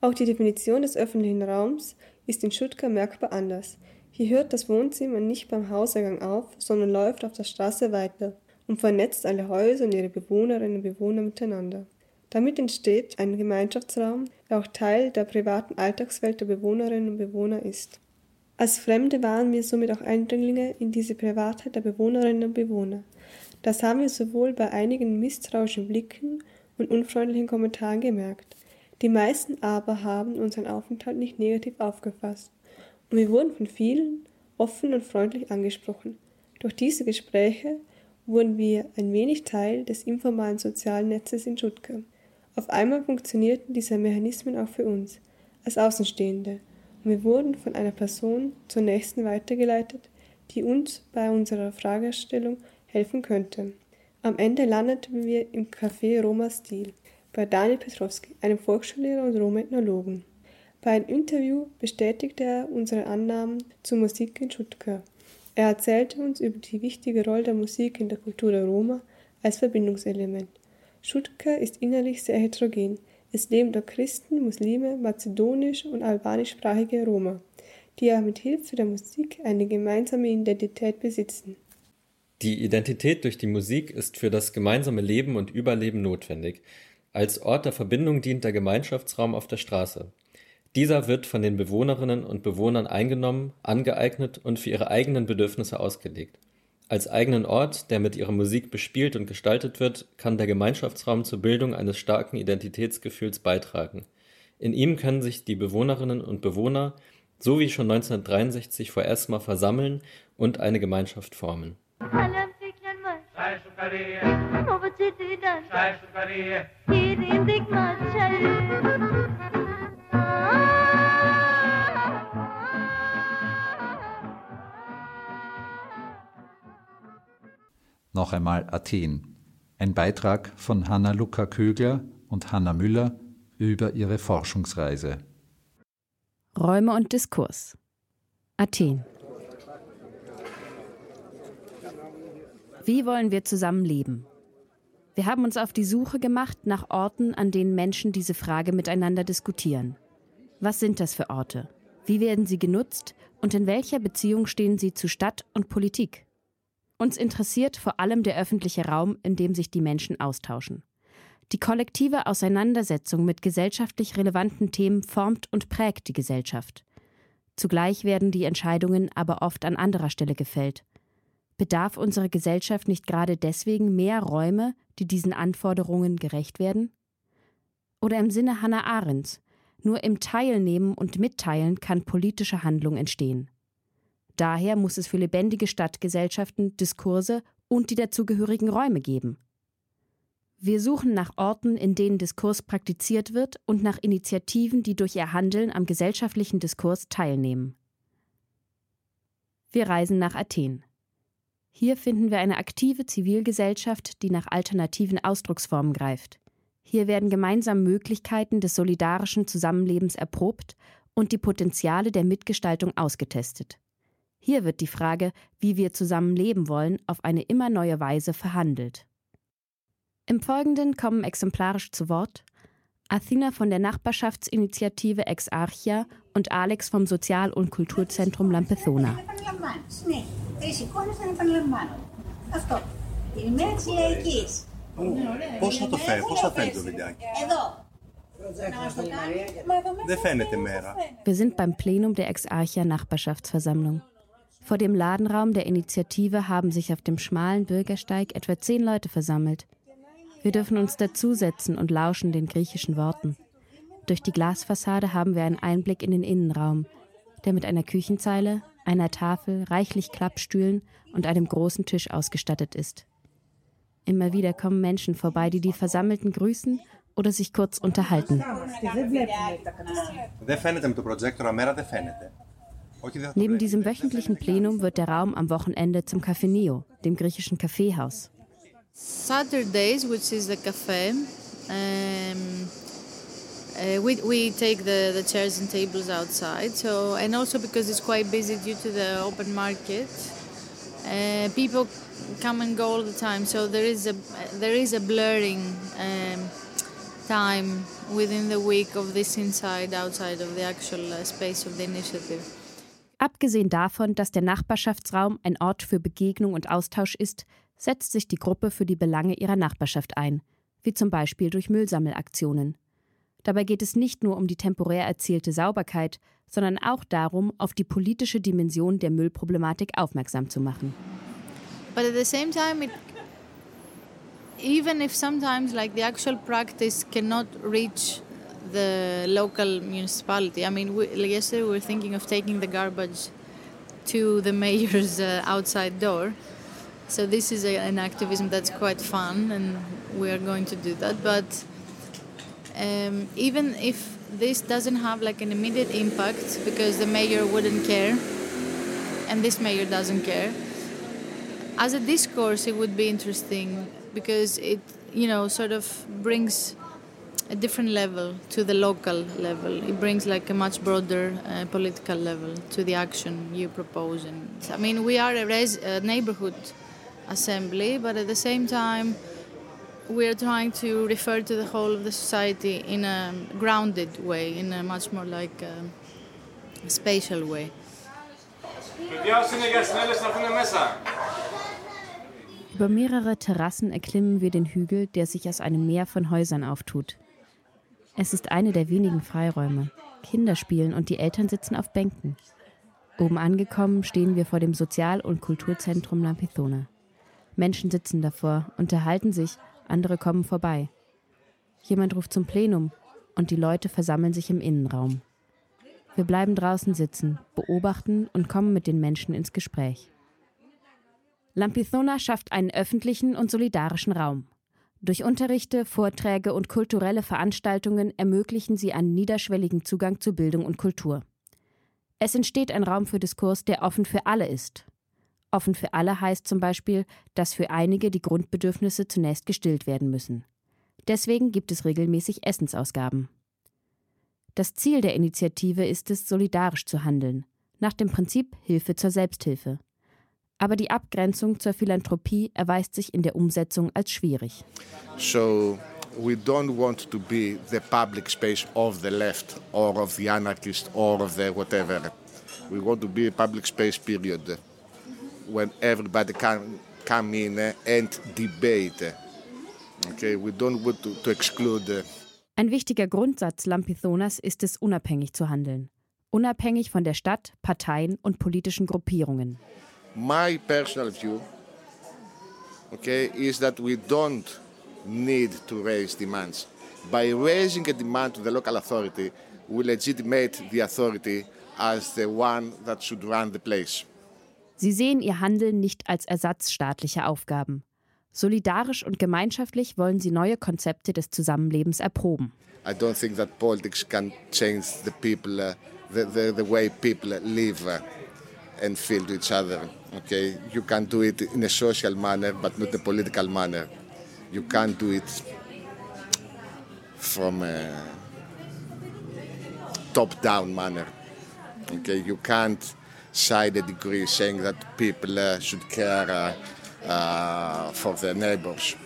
S26: Auch die Definition des öffentlichen Raums ist in Stuttgart merkbar anders. Hier hört das Wohnzimmer nicht beim Hauseingang auf, sondern läuft auf der Straße weiter und vernetzt alle Häuser und ihre Bewohnerinnen und Bewohner miteinander. Damit entsteht ein Gemeinschaftsraum, der auch Teil der privaten Alltagswelt der Bewohnerinnen und Bewohner ist. Als Fremde waren wir somit auch Eindringlinge in diese Privatheit der Bewohnerinnen und Bewohner. Das haben wir sowohl bei einigen misstrauischen Blicken und unfreundlichen Kommentaren gemerkt. Die meisten aber haben unseren Aufenthalt nicht negativ aufgefasst und wir wurden von vielen offen und freundlich angesprochen. Durch diese Gespräche wurden wir ein wenig Teil des informalen sozialen Netzes in Stuttgart. Auf einmal funktionierten diese Mechanismen auch für uns, als Außenstehende, und wir wurden von einer Person zur nächsten weitergeleitet, die uns bei unserer Fragestellung helfen könnte. Am Ende landeten wir im Café Roma Stil bei Daniel Petrowski, einem Volksschullehrer und Roma-Ethnologen. Bei einem Interview bestätigte er unsere Annahmen zur Musik in Stuttgart. Er erzählte uns über die wichtige Rolle der Musik in der Kultur der Roma als Verbindungselement. Stuttgart ist innerlich sehr heterogen. Es leben dort Christen, Muslime, mazedonisch- und albanischsprachige Roma, die auch mit Hilfe der Musik eine gemeinsame Identität besitzen.
S25: Die Identität durch die Musik ist für das gemeinsame Leben und Überleben notwendig. Als Ort der Verbindung dient der Gemeinschaftsraum auf der Straße. Dieser wird von den Bewohnerinnen und Bewohnern eingenommen, angeeignet und für ihre eigenen Bedürfnisse ausgelegt. Als eigenen Ort, der mit ihrer Musik bespielt und gestaltet wird, kann der Gemeinschaftsraum zur Bildung eines starken Identitätsgefühls beitragen. In ihm können sich die Bewohnerinnen und Bewohner, so wie schon 1963 vorerst mal versammeln und eine Gemeinschaft formen.
S1: Noch einmal Athen. Ein Beitrag von Hanna-Luca Kögler und Hanna Müller über ihre Forschungsreise.
S27: Räume und Diskurs. Athen. Wie wollen wir zusammenleben? Wir haben uns auf die Suche gemacht nach Orten, an denen Menschen diese Frage miteinander diskutieren. Was sind das für Orte? Wie werden sie genutzt und in welcher Beziehung stehen sie zu Stadt und Politik? Uns interessiert vor allem der öffentliche Raum, in dem sich die Menschen austauschen. Die kollektive Auseinandersetzung mit gesellschaftlich relevanten Themen formt und prägt die Gesellschaft. Zugleich werden die Entscheidungen aber oft an anderer Stelle gefällt. Bedarf unsere Gesellschaft nicht gerade deswegen mehr Räume, die diesen Anforderungen gerecht werden? Oder im Sinne Hannah Arendts, nur im Teilnehmen und Mitteilen kann politische Handlung entstehen. Daher muss es für lebendige Stadtgesellschaften Diskurse und die dazugehörigen Räume geben. Wir suchen nach Orten, in denen Diskurs praktiziert wird und nach Initiativen, die durch ihr Handeln am gesellschaftlichen Diskurs teilnehmen. Wir reisen nach Athen. Hier finden wir eine aktive Zivilgesellschaft, die nach alternativen Ausdrucksformen greift. Hier werden gemeinsam Möglichkeiten des solidarischen Zusammenlebens erprobt und die Potenziale der Mitgestaltung ausgetestet. Hier wird die Frage, wie wir zusammen leben wollen, auf eine immer neue Weise verhandelt. Im Folgenden kommen exemplarisch zu Wort Athena von der Nachbarschaftsinitiative Ex Archia und Alex vom Sozial- und Kulturzentrum Lampethona.
S28: Πώς θα το φέρει, πώς θα φέρει το βιντεάκι. Εδώ. Δεν φαίνεται μέρα.
S27: Wir sind beim Plenum der Ex Archia Nachbarschaftsversammlung. Vor dem Ladenraum der Initiative haben sich auf dem schmalen Bürgersteig etwa zehn Leute versammelt. Wir dürfen uns dazusetzen und lauschen den griechischen Worten. Durch die Glasfassade haben wir einen Einblick in den Innenraum, der mit einer Küchenzeile, einer Tafel, reichlich Klappstühlen und einem großen Tisch ausgestattet ist. Immer wieder kommen Menschen vorbei, die die Versammelten grüßen oder sich kurz unterhalten. Neben diesem wöchentlichen Plenum wird der Raum am Wochenende zum Café Neo, dem griechischen Kaffeehaus.
S29: Saturdays, which is the cafe, um, uh, we, we take the, the chairs and tables outside. So and also because it's quite busy due to the open market, uh, people come and go all the time. So there is a there is a blurring um, time within the week of this inside outside of the actual uh, space of the initiative.
S27: Abgesehen davon, dass der Nachbarschaftsraum ein Ort für Begegnung und Austausch ist, setzt sich die Gruppe für die Belange ihrer Nachbarschaft ein, wie zum Beispiel durch Müllsammelaktionen. Dabei geht es nicht nur um die temporär erzielte Sauberkeit, sondern auch darum, auf die politische Dimension der Müllproblematik aufmerksam zu machen.
S29: But at the same time, it, even if sometimes like the actual practice cannot reach the local municipality. I mean, we, yesterday we were thinking of taking the garbage to the mayor's uh, outside door. So this is a, an activism that's quite fun, and we are going to do that. But um, even if this doesn't have like an immediate impact, because the mayor wouldn't care, and this mayor doesn't care, as a discourse, it would be interesting because it, you know, sort of brings a different level to the local level. It brings like a much broader uh, political level to the action you propose. And I mean, we are a, res- a neighborhood assembly, but at the same time, we are trying to refer to the whole of the society in a grounded way, in a much more like um, spatial way.
S27: Über mehrere Terrassen erklimmen wir den Hügel, der sich aus einem Meer von Häusern auftut. Es ist eine der wenigen Freiräume. Kinder spielen und die Eltern sitzen auf Bänken. Oben angekommen stehen wir vor dem Sozial- und Kulturzentrum Lampithona. Menschen sitzen davor, unterhalten sich, andere kommen vorbei. Jemand ruft zum Plenum und die Leute versammeln sich im Innenraum. Wir bleiben draußen sitzen, beobachten und kommen mit den Menschen ins Gespräch. Lampithona schafft einen öffentlichen und solidarischen Raum. Durch Unterrichte, Vorträge und kulturelle Veranstaltungen ermöglichen sie einen niederschwelligen Zugang zu Bildung und Kultur. Es entsteht ein Raum für Diskurs, der offen für alle ist. Offen für alle heißt zum Beispiel, dass für einige die Grundbedürfnisse zunächst gestillt werden müssen. Deswegen gibt es regelmäßig Essensausgaben. Das Ziel der Initiative ist es, solidarisch zu handeln, nach dem Prinzip Hilfe zur Selbsthilfe. Aber die Abgrenzung zur Philanthropie erweist sich in der Umsetzung als schwierig.
S30: So we don't want to be the public space of the left or of the anarchist or of the whatever. We want to be a public space period when everybody can come in and debate. Okay, we don't want to, to exclude.
S27: Ein wichtiger Grundsatz Lampithonas ist es, unabhängig zu handeln. Unabhängig von der Stadt, Parteien und politischen Gruppierungen.
S30: My personal view, okay, is that we don't need to raise demands. By raising a demand to the local authority, we legitimate the authority as the one that should run the place.
S27: Sie sehen ihr Handeln nicht als Ersatz staatlicher Aufgaben. Solidarisch und gemeinschaftlich wollen sie neue Konzepte des Zusammenlebens erproben.
S30: I don't think that politics can change the people, uh, the, the, the way people live uh, and feel to each other. Okay, you can do it in a social manner, but not a political manner. You can't do it from a top-down manner. Okay, you can't side a degree saying that people uh, should care uh, uh, for their neighbors.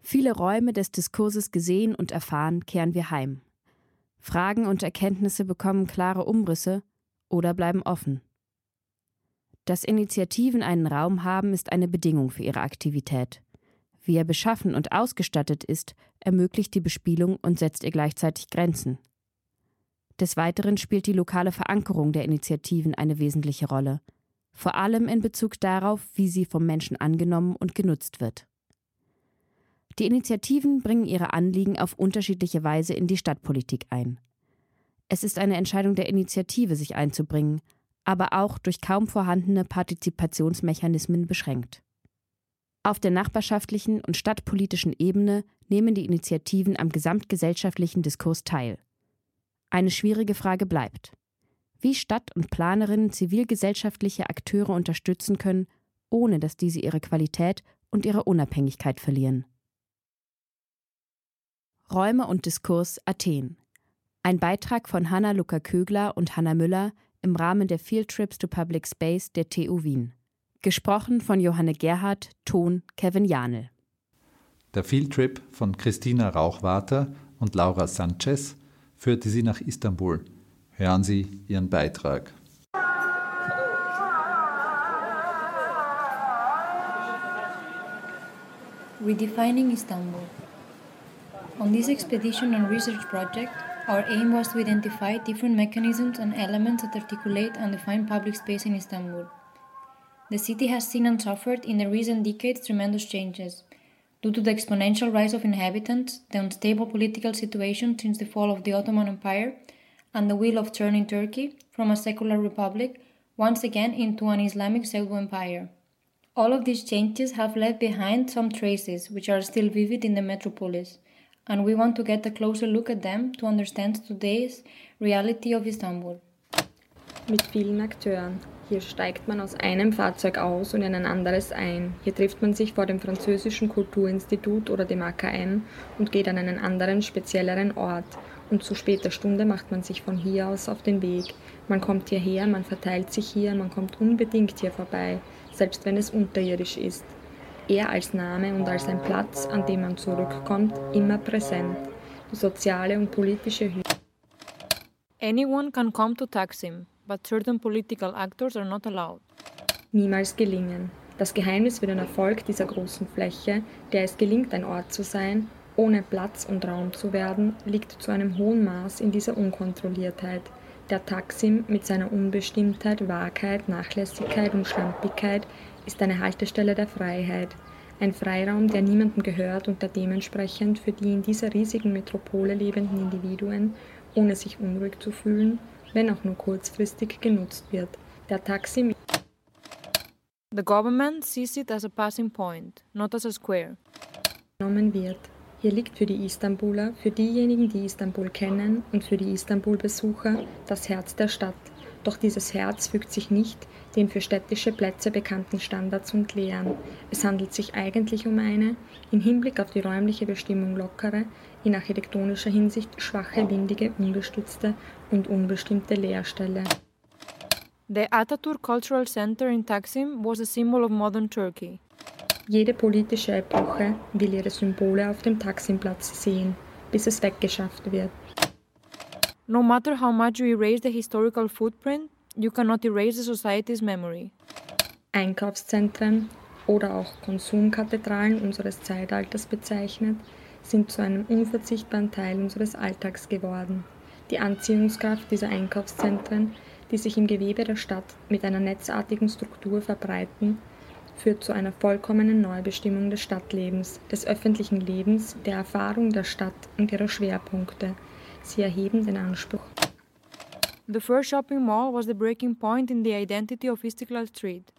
S27: Viele Räume des Diskurses gesehen und erfahren, kehren wir heim. Fragen und Erkenntnisse bekommen klare Umrisse oder bleiben offen. Dass Initiativen einen Raum haben, ist eine Bedingung für ihre Aktivität. Wie er beschaffen und ausgestattet ist, ermöglicht die Bespielung und setzt ihr gleichzeitig Grenzen. Des Weiteren spielt die lokale Verankerung der Initiativen eine wesentliche Rolle, vor allem in Bezug darauf, wie sie vom Menschen angenommen und genutzt wird. Die Initiativen bringen ihre Anliegen auf unterschiedliche Weise in die Stadtpolitik ein. Es ist eine Entscheidung der Initiative, sich einzubringen, aber auch durch kaum vorhandene Partizipationsmechanismen beschränkt. Auf der nachbarschaftlichen und stadtpolitischen Ebene nehmen die Initiativen am gesamtgesellschaftlichen Diskurs teil. Eine schwierige Frage bleibt. Wie Stadt- und Planerinnen zivilgesellschaftliche Akteure unterstützen können, ohne dass diese ihre Qualität und ihre Unabhängigkeit verlieren. Räume und Diskurs Athen. Ein Beitrag von Hanna Luca Kögler und Hanna Müller im Rahmen der Field Trips to Public Space der TU Wien. Gesprochen von Johanne Gerhardt, Ton Kevin Janel.
S1: Der Field Trip von Christina Rauchwater und Laura Sanchez führte sie nach Istanbul. Hören Sie ihren Beitrag.
S31: Redefining Istanbul. On this expedition and research project, our aim was to identify different mechanisms and elements that articulate and define public space in Istanbul. The city has seen and suffered in the recent decades tremendous changes. Due to the exponential rise of inhabitants, the unstable political situation since the fall of the Ottoman Empire, and the will of turning Turkey from a secular republic once again into an Islamic pseudo empire. All of these changes have left behind some traces which are still vivid in the metropolis, and we want to get a closer look at them to understand today's reality of Istanbul.
S32: Mit vielen Akteuren. Hier steigt man aus einem Fahrzeug aus und in ein anderes ein. Hier trifft man sich vor dem französischen Kulturinstitut oder dem AKM und geht an einen anderen, spezielleren Ort. Und zu später Stunde macht man sich von hier aus auf den Weg. Man kommt hierher, man verteilt sich hier, man kommt unbedingt hier vorbei, selbst wenn es unterirdisch ist. Er als Name und als ein Platz, an dem man zurückkommt, immer präsent. Die soziale und politische Hü
S33: Anyone can come to Taksim, but certain political actors are not allowed.
S32: Niemals gelingen. Das Geheimnis für den Erfolg dieser großen Fläche, der es gelingt, ein Ort zu sein, ohne Platz und Raum zu werden, liegt zu einem hohen Maß in dieser Unkontrolliertheit. Der Taksim mit seiner Unbestimmtheit, Wahrheit, Nachlässigkeit und Schlampigkeit ist eine Haltestelle der Freiheit. Ein Freiraum, der niemandem gehört und der dementsprechend für die in dieser riesigen Metropole lebenden Individuen, ohne sich unruhig zu fühlen, wenn auch nur kurzfristig genutzt wird. Der Taxi
S33: The government sees it as a passing point, not as a square.
S32: genommen wird. Hier liegt für die Istanbuler, für diejenigen, die Istanbul kennen und für die Istanbul-Besucher das Herz der Stadt. Doch dieses Herz fügt sich nicht den für städtische Plätze bekannten Standards und Lehren. Es handelt sich eigentlich um eine, im Hinblick auf die räumliche Bestimmung lockere, in architektonischer Hinsicht schwache, windige, ungestützte und unbestimmte Leerstelle.
S33: The Ataturk Cultural Center in Taksim was a symbol of modern Turkey.
S32: Jede politische Epoche will ihre Symbole auf dem Taksimplatz sehen, bis es weggeschafft wird.
S33: No matter how much you erase the historical footprint, you cannot erase the society's memory.
S32: Einkaufszentren oder auch Konsumkathedralen unseres Zeitalters bezeichnet, sind zu einem unverzichtbaren Teil unseres Alltags geworden. Die Anziehungskraft dieser Einkaufszentren, die sich im Gewebe der Stadt mit einer netzartigen Struktur verbreiten, führt zu einer vollkommenen Neubestimmung des Stadtlebens, des öffentlichen Lebens, der Erfahrung der Stadt und ihrer Schwerpunkte. Sie erheben den Anspruch.
S33: The first shopping mall was the breaking point in the identity of Istiklal Street.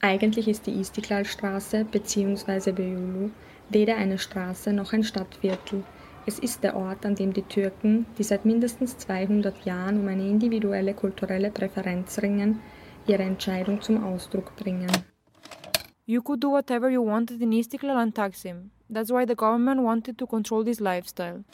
S32: Eigentlich ist die Istiklalstraße bzw. Beyoğlu weder eine Straße noch ein Stadtviertel. Es ist der Ort, an dem die Türken, die seit mindestens 200 Jahren um eine individuelle kulturelle Präferenz ringen, ihre Entscheidung zum Ausdruck bringen.
S33: You could do whatever you wanted in Istiklal and Taksim. That's why the government wanted to control this lifestyle.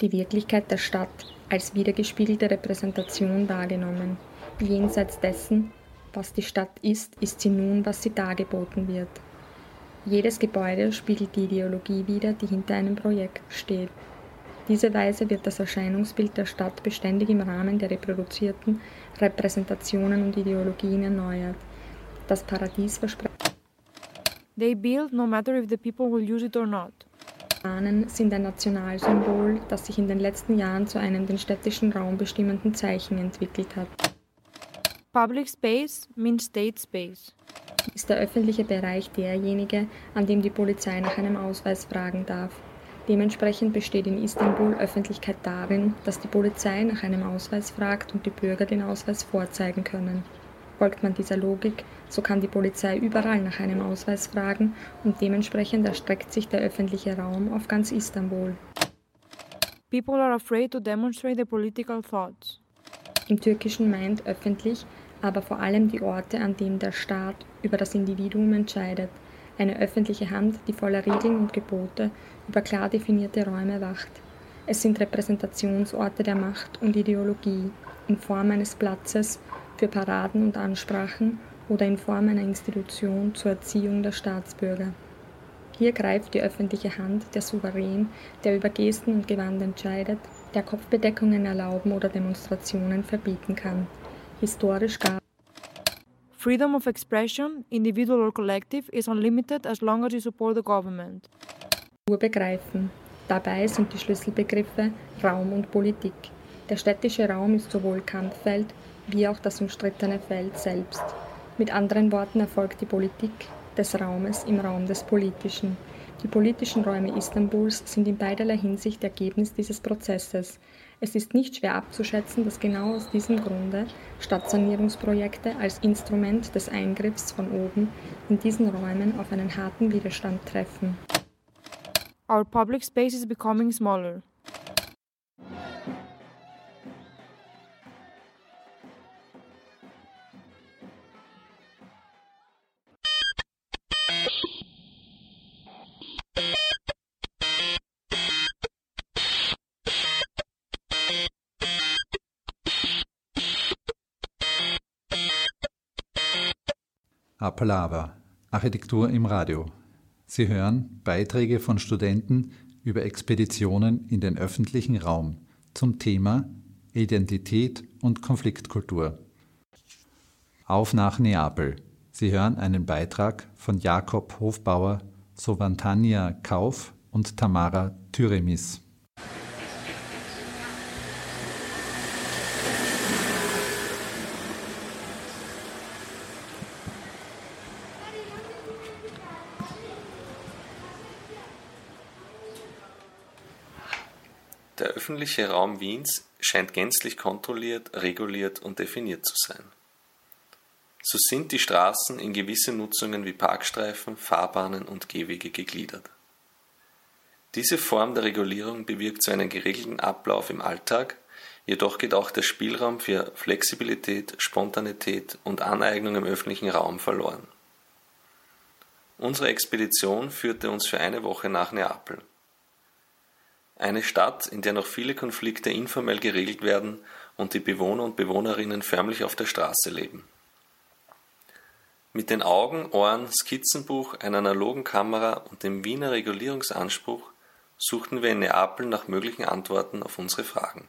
S32: Die Wirklichkeit der Stadt als wiedergespiegelte Repräsentation wahrgenommen. Jenseits dessen, was die Stadt ist, ist sie nun, was sie dargeboten wird. Jedes Gebäude spiegelt die Ideologie wider, die hinter einem Projekt steht. Diese Weise wird das Erscheinungsbild der Stadt beständig im Rahmen der reproduzierten Repräsentationen und Ideologien erneuert. Das Paradies verspricht.
S33: They build no matter if the people will use it or not.
S32: Fahnen sind ein Nationalsymbol, das sich in den letzten Jahren zu einem den städtischen Raum bestimmenden Zeichen entwickelt hat.
S33: Public space means state space.
S32: Ist der öffentliche Bereich derjenige, an dem die Polizei nach einem Ausweis fragen darf. Dementsprechend besteht in Istanbul Öffentlichkeit darin, dass die Polizei nach einem Ausweis fragt und die Bürger den Ausweis vorzeigen können. Folgt man dieser Logik, so kann die Polizei überall nach einem Ausweis fragen und dementsprechend erstreckt sich der öffentliche Raum auf ganz Istanbul.
S33: People are afraid to demonstrate their political thoughts.
S32: Im Türkischen meint öffentlich aber vor allem die Orte, an denen der Staat über das Individuum entscheidet. Eine öffentliche Hand, die voller Regeln und Gebote über klar definierte Räume wacht. Es sind Repräsentationsorte der Macht und Ideologie in Form eines Platzes für Paraden und Ansprachen oder in Form einer Institution zur Erziehung der Staatsbürger. Hier greift die öffentliche Hand, der Souverän, der über Gesten und Gewand entscheidet, der Kopfbedeckungen erlauben oder Demonstrationen verbieten kann. Historisch gab
S33: Freedom of expression, individual or collective, is unlimited as long as you support the government.
S32: Nur begreifen. Dabei sind die Schlüsselbegriffe Raum und Politik. Der städtische Raum ist sowohl Kampffeld wie auch das umstrittene Feld selbst. Mit anderen Worten erfolgt die Politik des Raumes im Raum des Politischen. Die politischen Räume Istanbuls sind in beiderlei Hinsicht Ergebnis dieses Prozesses. Es ist nicht schwer abzuschätzen, dass genau aus diesem Grunde Stadtsanierungsprojekte als Instrument des Eingriffs von oben in diesen Räumen auf einen harten Widerstand treffen.
S33: Our public space is becoming smaller.
S1: Apalava, Architektur im Radio. Sie hören Beiträge von Studenten über Expeditionen in den öffentlichen Raum zum Thema Identität und Konfliktkultur. Auf nach Neapel. Sie hören einen Beitrag von Jakob Hofbauer, Sovantania Kauf und Tamara Tyremis.
S34: Der öffentliche Raum Wiens scheint gänzlich kontrolliert, reguliert und definiert zu sein. So sind die Straßen in gewisse Nutzungen wie Parkstreifen, Fahrbahnen und Gehwege gegliedert. Diese Form der Regulierung bewirkt so einen geregelten Ablauf im Alltag, jedoch geht auch der Spielraum für Flexibilität, Spontanität und Aneignung im öffentlichen Raum verloren. Unsere Expedition führte uns für eine Woche nach Neapel. Eine Stadt, in der noch viele Konflikte informell geregelt werden und die Bewohner und Bewohnerinnen förmlich auf der Straße leben. Mit den Augen, Ohren, Skizzenbuch, einer analogen Kamera und dem Wiener Regulierungsanspruch suchten wir in Neapel nach möglichen Antworten auf unsere Fragen.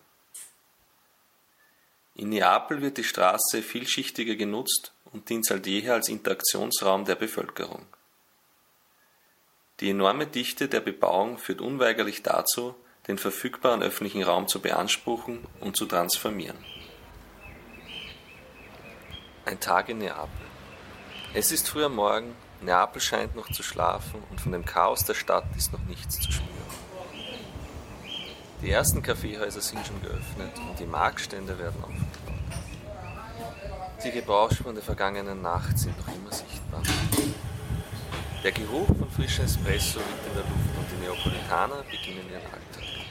S34: In Neapel wird die Straße vielschichtiger genutzt und dient seit jeher als Interaktionsraum der Bevölkerung. Die enorme Dichte der Bebauung führt unweigerlich dazu, den verfügbaren öffentlichen Raum zu beanspruchen und zu transformieren. Ein Tag in Neapel. Es ist früher Morgen, Neapel scheint noch zu schlafen und von dem Chaos der Stadt ist noch nichts zu spüren. Die ersten Kaffeehäuser sind schon geöffnet und die Marktstände werden aufgebaut. Die Gebrauchsspuren der vergangenen Nacht sind noch immer sichtbar. Der Geruch von frischem Espresso liegt in der Luft und die Neapolitaner beginnen ihren Alltag.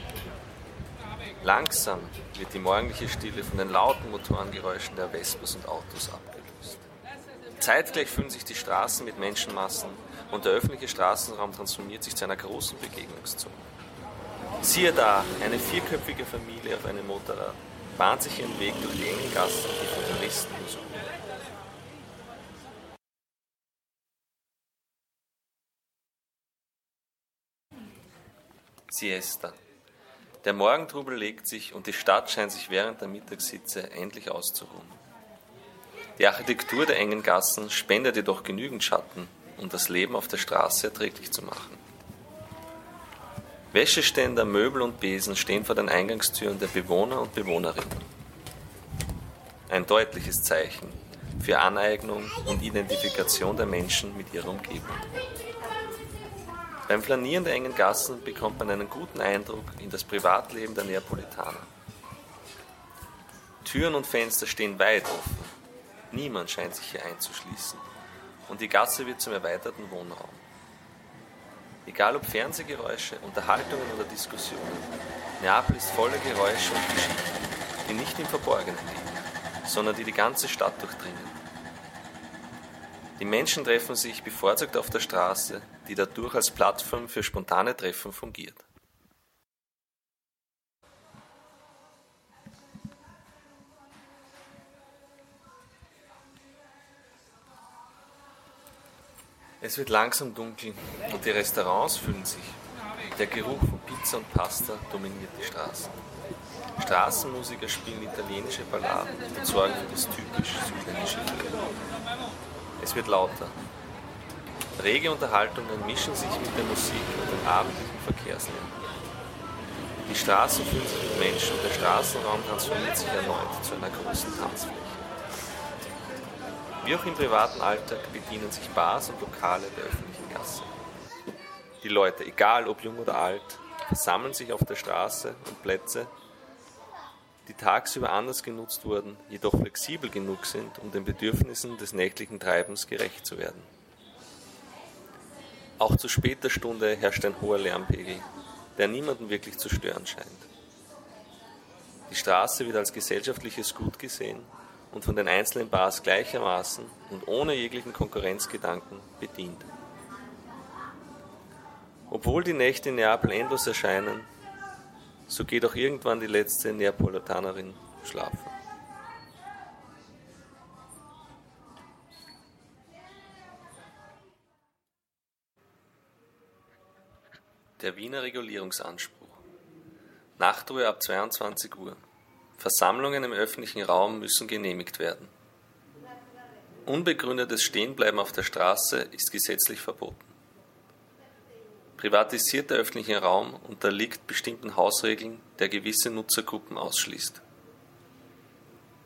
S34: Langsam wird die morgendliche Stille von den lauten Motorengeräuschen der Vespas und Autos abgelöst. Zeitgleich füllen sich die Straßen mit Menschenmassen und der öffentliche Straßenraum transformiert sich zu einer großen Begegnungszone. Siehe da, eine vierköpfige Familie auf einem Motorrad bahnt sich ihren Weg durch die engen Gassen, die von Touristen besucht Siesta. Der Morgentrubel legt sich und die Stadt scheint sich während der Mittagssitze endlich auszuruhen. Die Architektur der engen Gassen spendet jedoch genügend Schatten, um das Leben auf der Straße erträglich zu machen. Wäscheständer, Möbel und Besen stehen vor den Eingangstüren der Bewohner und Bewohnerinnen. Ein deutliches Zeichen für Aneignung und Identifikation der Menschen mit ihrer Umgebung. Beim Flanieren der engen Gassen bekommt man einen guten Eindruck in das Privatleben der Neapolitaner. Türen und Fenster stehen weit offen. Niemand scheint sich hier einzuschließen. Und die Gasse wird zum erweiterten Wohnraum. Egal ob Fernsehgeräusche, Unterhaltungen oder Diskussionen, Neapel ist voller Geräusche und Geschichten, die nicht im Verborgenen liegen, sondern die die ganze Stadt durchdringen. Die Menschen treffen sich bevorzugt auf der Straße, die dadurch als Plattform für spontane Treffen fungiert. Es wird langsam dunkel und die Restaurants füllen sich. Der Geruch von Pizza und Pasta dominiert die Straßen. Straßenmusiker spielen italienische Balladen und sorgen für das typisch südländische Leben. Es wird lauter. Rege Unterhaltungen mischen sich mit der Musik und dem abendlichen Verkehrslärm. Die Straßen füllen sich mit Menschen und der Straßenraum transformiert sich erneut zu einer großen Tanzfläche. Wie auch im privaten Alltag bedienen sich Bars und Lokale der öffentlichen Gasse. Die Leute, egal ob jung oder alt, versammeln sich auf der Straße und Plätze, die tagsüber anders genutzt wurden, jedoch flexibel genug sind, um den Bedürfnissen des nächtlichen Treibens gerecht zu werden. Auch zu später Stunde herrscht ein hoher Lärmpegel, der niemanden wirklich zu stören scheint. Die Straße wird als gesellschaftliches Gut gesehen und von den einzelnen Bars gleichermaßen und ohne jeglichen Konkurrenzgedanken bedient. Obwohl die Nächte in Neapel endlos erscheinen, so geht auch irgendwann die letzte Neapolitanerin schlafen. Der Wiener Regulierungsanspruch. Nachtruhe ab 22 Uhr. Versammlungen im öffentlichen Raum müssen genehmigt werden. Unbegründetes Stehenbleiben auf der Straße ist gesetzlich verboten. Privatisierter öffentlicher Raum unterliegt bestimmten Hausregeln, der gewisse Nutzergruppen ausschließt.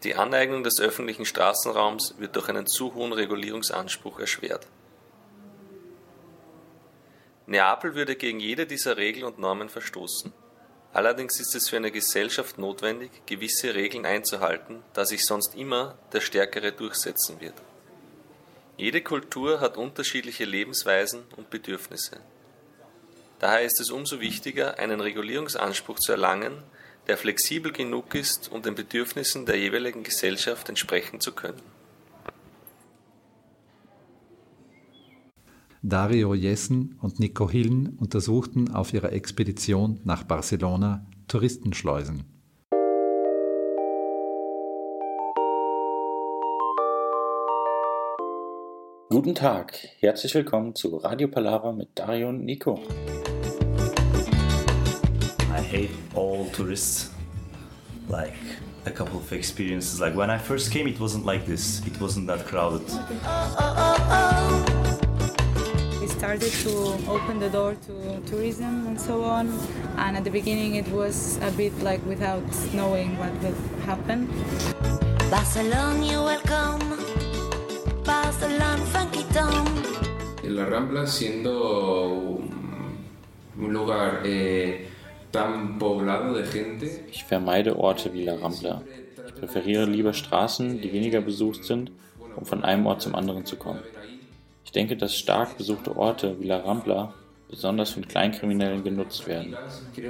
S34: Die Aneignung des öffentlichen Straßenraums wird durch einen zu hohen Regulierungsanspruch erschwert. Neapel würde gegen jede dieser Regeln und Normen verstoßen. Allerdings ist es für eine Gesellschaft notwendig, gewisse Regeln einzuhalten, da sich sonst immer der Stärkere durchsetzen wird. Jede Kultur hat unterschiedliche Lebensweisen und Bedürfnisse. Daher ist es umso wichtiger, einen Regulierungsanspruch zu erlangen, der flexibel genug ist, um den Bedürfnissen der jeweiligen Gesellschaft entsprechen zu können.
S1: Dario Jessen und Nico Hillen untersuchten auf ihrer Expedition nach Barcelona Touristenschleusen.
S35: Guten Tag, herzlich willkommen zu Radio Palava mit Dario und Nico.
S36: I hate all tourists. Like a couple of experiences. Like when I first came, it wasn't like this. It wasn't that crowded.
S37: We started to open the door to tourism and so on. And at the beginning, it was a bit like without knowing what will happen.
S38: Barcelona, you're welcome. Barcelona, funky town.
S39: La Rambla siendo un un lugar eh, tan poblado de gente,
S35: Ich vermeide Orte wie La Rambla. Ich präferiere lieber Straßen, die weniger besucht sind, um von einem Ort zum anderen zu kommen. Ich denke, dass stark besuchte Orte wie La Rambla besonders von Kleinkriminellen genutzt werden.
S23: Ich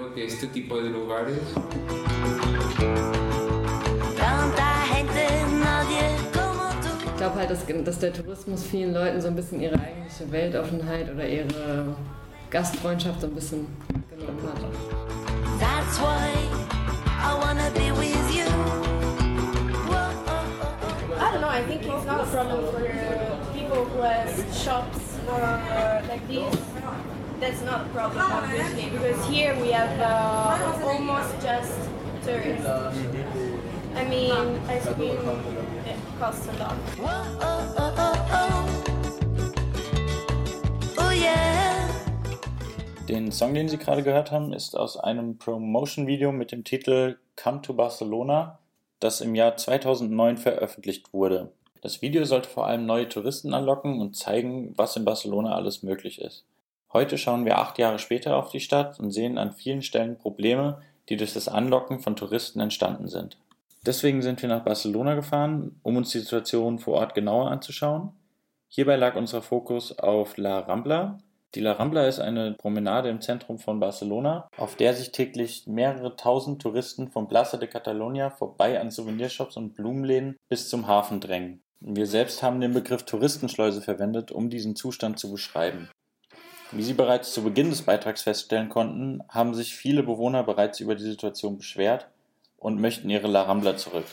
S23: glaube halt, dass, dass der Tourismus vielen Leuten so ein bisschen ihre eigentliche Weltoffenheit oder ihre Gastfreundschaft so ein bisschen genommen hat.
S38: That's why I wanna be with you.
S21: I don't know. I think it's not a problem for people who has shops or like this. That's not a problem, obviously, because here we have uh, almost just tourists. I mean, ice cream it costs a lot.
S38: Oh yeah.
S35: Den Song, den Sie gerade gehört haben, ist aus einem Promotion-Video mit dem Titel Come to Barcelona, das im Jahr 2009 veröffentlicht wurde. Das Video sollte vor allem neue Touristen anlocken und zeigen, was in Barcelona alles möglich ist. Heute schauen wir acht Jahre später auf die Stadt und sehen an vielen Stellen Probleme, die durch das Anlocken von Touristen entstanden sind. Deswegen sind wir nach Barcelona gefahren, um uns die Situation vor Ort genauer anzuschauen. Hierbei lag unser Fokus auf La Rambla. Die La Rambla ist eine Promenade im Zentrum von Barcelona, auf der sich täglich mehrere tausend Touristen vom Plaza de Catalunya vorbei an Souvenirshops und Blumenläden bis zum Hafen drängen. Wir selbst haben den Begriff Touristenschleuse verwendet, um diesen Zustand zu beschreiben. Wie Sie bereits zu Beginn des Beitrags feststellen konnten, haben sich viele Bewohner bereits über die Situation beschwert und möchten ihre La Rambla zurück.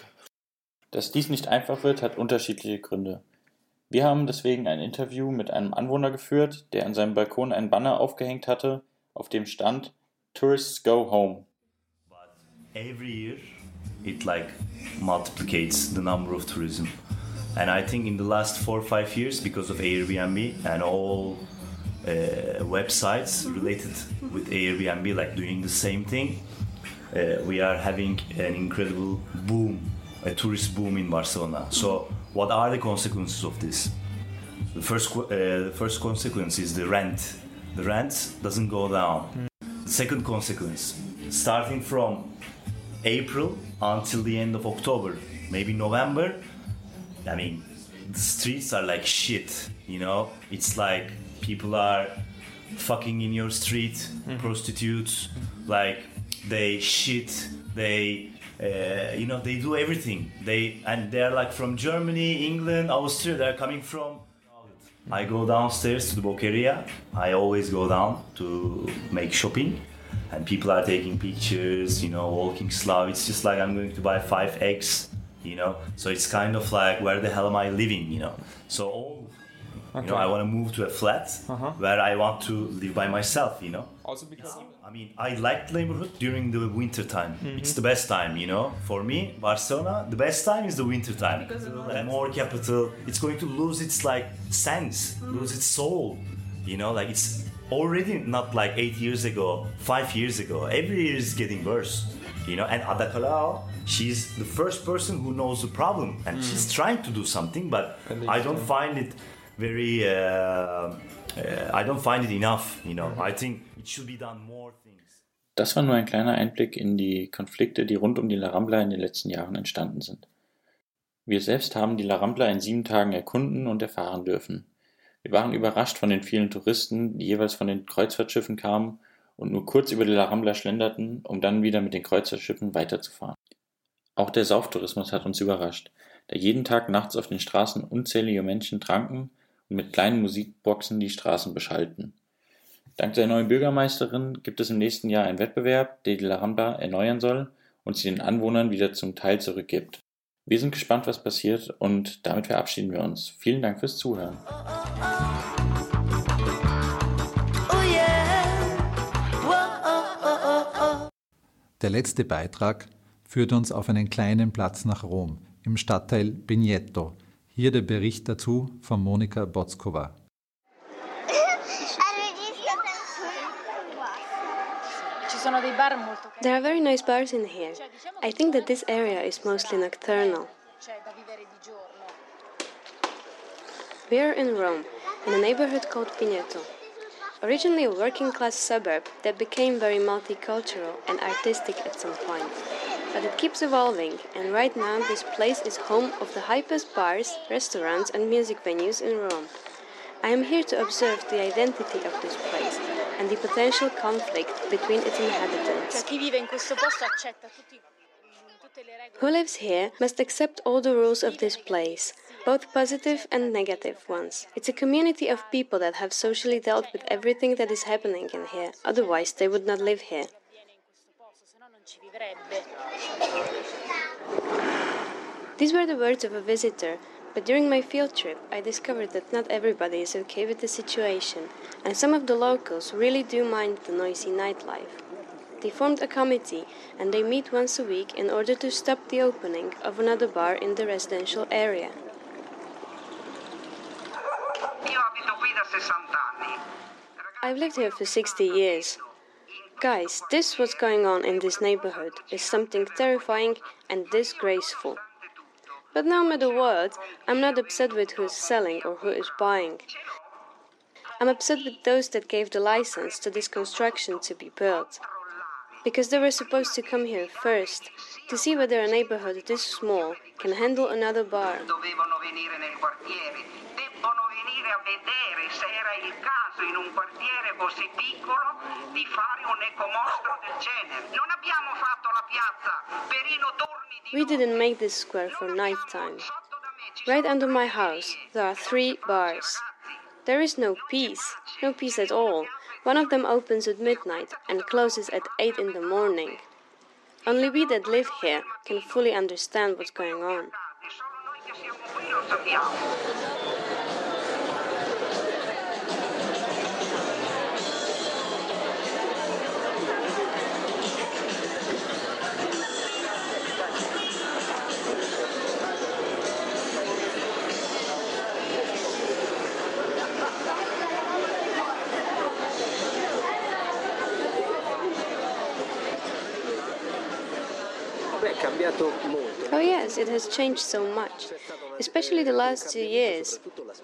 S35: Dass dies nicht einfach wird, hat unterschiedliche Gründe. Wir haben deswegen ein Interview mit einem Anwohner geführt, der an seinem Balkon einen Banner aufgehängt hatte, auf dem stand Tourists go home.
S36: every year it like multiplicates the number of tourism and i think in the last four or five years because of airbnb and all uh, websites related with airbnb like doing the same thing uh, we are having an incredible boom a tourist boom in barcelona. So what are the consequences of this? The first uh, the first consequence is the rent. The rent doesn't go down. The second consequence starting from April until the end of October, maybe November. I mean, the streets are like shit, you know? It's like people are fucking in your street, prostitutes, like they shit, they, uh, you know, they do everything. They and they're like from Germany, England, Austria. They're coming from. I go downstairs to the Boqueria. I always go down to make shopping and people are taking pictures, you know, walking slow. It's just like I'm going to buy five eggs, you know. So it's kind of like where the hell am I living, you know? So all, you know, I want to move to a flat where I want to live by myself, you know.
S25: Also because
S36: I mean, I like the neighborhood during the winter time.
S25: Mhm.
S36: It's the best time, you know. For me, Barcelona, the best time is the winter time. And more capital, it's going to lose its like sense, lose its soul. You know, like it's already not like eight years ago, five years ago. Every year is getting worse. You know, and Ada Colau, she's the first person who knows the problem, and she's trying to do something, but I don't find it very. Uh, uh, I don't find it enough. You know, I think it should be done more things.
S35: Das war nur ein kleiner Einblick in die Konflikte, die rund um die La Rambla in den letzten Jahren entstanden sind. Wir selbst haben die La Rambla in sieben Tagen erkunden und erfahren dürfen. Wir waren überrascht von den vielen Touristen, die jeweils von den Kreuzfahrtschiffen kamen und nur kurz über die La Rambla schlenderten, um dann wieder mit den Kreuzfahrtschiffen weiterzufahren. Auch der Sauftourismus hat uns überrascht, da jeden Tag nachts auf den Straßen unzählige Menschen tranken und mit kleinen Musikboxen die Straßen beschallten. Dank der neuen Bürgermeisterin gibt es im nächsten Jahr einen Wettbewerb, der die La Rambla erneuern soll und sie den Anwohnern wieder zum Teil zurückgibt. Wir sind gespannt, was passiert und damit verabschieden wir uns. Vielen Dank fürs Zuhören.
S1: Der letzte Beitrag führt uns auf einen kleinen Platz nach Rom, im Stadtteil Bignetto. Hier der Bericht dazu von Monika Botzkova.
S40: There are very nice bars in here. I think that this area is mostly nocturnal. We are in Rome, in a neighborhood called Pineto. Originally a working class suburb that became very multicultural and artistic at some point. But it keeps evolving, and right now this place is home of the hypest bars, restaurants, and music venues in Rome. I am here to observe the identity of this place and the potential conflict between its inhabitants.
S41: chi vive in questo posto accetta tutti
S40: Who lives here must accept all the rules of this place, both positive and negative ones. It's a community of people that have socially dealt with everything that is happening in here, otherwise, they would not live here. These were the words of a visitor, but during my field trip, I discovered that not everybody is okay with the situation, and some of the locals really do mind the noisy nightlife. They formed a committee and they meet once a week in order to stop the opening of another bar in the residential area. I've lived here for 60 years. Guys, this what's going on in this neighborhood is something terrifying and disgraceful. But no matter what, I'm not upset with who is selling or who is buying. I'm upset with those that gave the license to this construction to be built. Because they were supposed to come here first to see whether a neighborhood this small can handle another bar.
S42: dovevano venire nel quartiere, debbono venire a vedere se era il caso in un quartiere così piccolo di fare un ecomostro del genere. Non abbiamo fatto la piazza per i notorni
S40: We didn't make this square for nighttime. Right under my house, there are three bars. There is no peace, no peace at all. One of them opens at midnight and closes at 8 in the morning. Only we that live here can fully understand what's going on. It has changed so much, especially the last two years.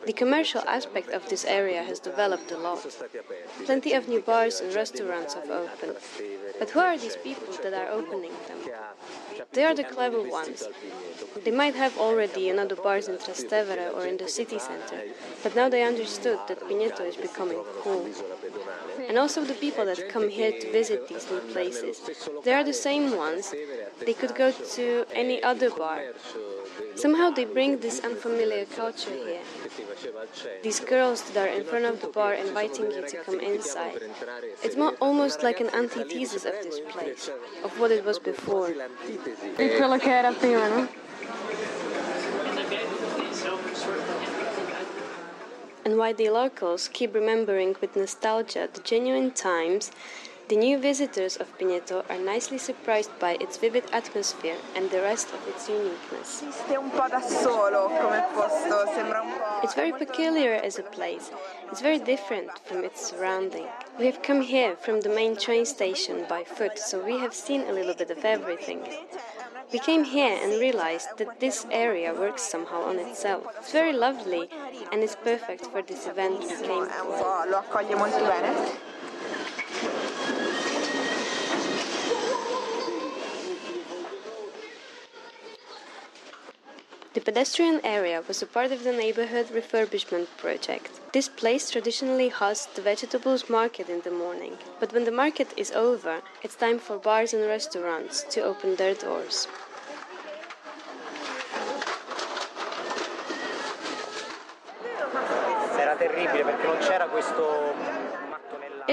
S40: The commercial aspect of this area has developed a lot. Plenty of new bars and restaurants have opened. But who are these people that are opening them? They are the clever ones. They might have already another bars in Trastevere or in the city center, but now they understood that Pineto is becoming cool. And also the people that come here to visit these new places. They are the same ones. They could go to any other bar. Somehow they bring this unfamiliar culture here. These girls that are in front of the bar inviting you to come inside. It's more, almost like an antithesis of this place, of what it was before.
S21: Di quello che era prima, no?
S40: And why the locals keep remembering with nostalgia the genuine times, the new visitors of Pineto are nicely surprised by its vivid atmosphere and the rest of its uniqueness. It's very peculiar as a place. It's very different from its surrounding. We have come here from the main train station by foot, so we have seen a little bit of everything. We came here and realized that this area works somehow on itself. It's very lovely and it's perfect for this event we came for. The pedestrian area was a part of the neighborhood refurbishment project. This place traditionally hosts the vegetables market in the morning, but when the market is over, it's time for bars and restaurants to open their doors.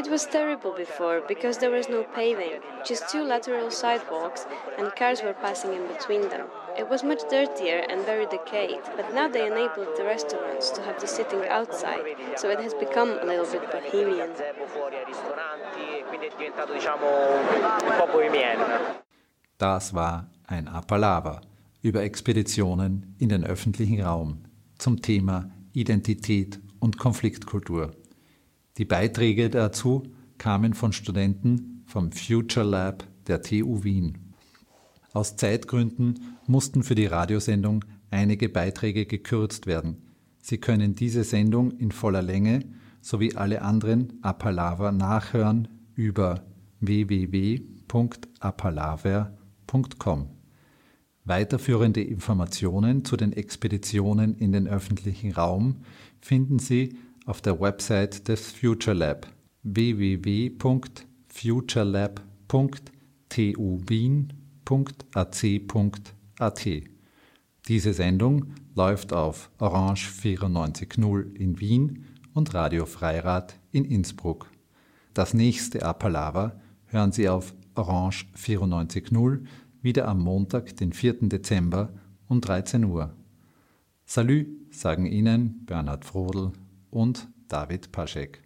S40: It was terrible before because there was no paving, just two lateral sidewalks, and cars were passing in between them. It was much dirtier and very decayed, but now they enabled the restaurants to have the sitting outside, so it has become a little bit bohemian.
S1: Das war ein Appalava über Expeditionen in den öffentlichen Raum zum Thema Identität und Konfliktkultur. Die Beiträge dazu kamen von Studenten vom Future Lab der TU Wien. Aus Zeitgründen mussten für die Radiosendung einige Beiträge gekürzt werden. Sie können diese Sendung in voller Länge sowie alle anderen Appalava nachhören über www.appalaver.com. Weiterführende Informationen zu den Expeditionen in den öffentlichen Raum finden Sie auf der Website des Future Lab www.futurelab.tuwien.ac.at. Diese Sendung läuft auf Orange 94.0 in Wien und Radio Freirad in Innsbruck. Das nächste Appalava hören Sie auf Orange 94.0 wieder am Montag, den 4. Dezember um 13 Uhr. Salü sagen Ihnen Bernhard Frodel und David Paschek.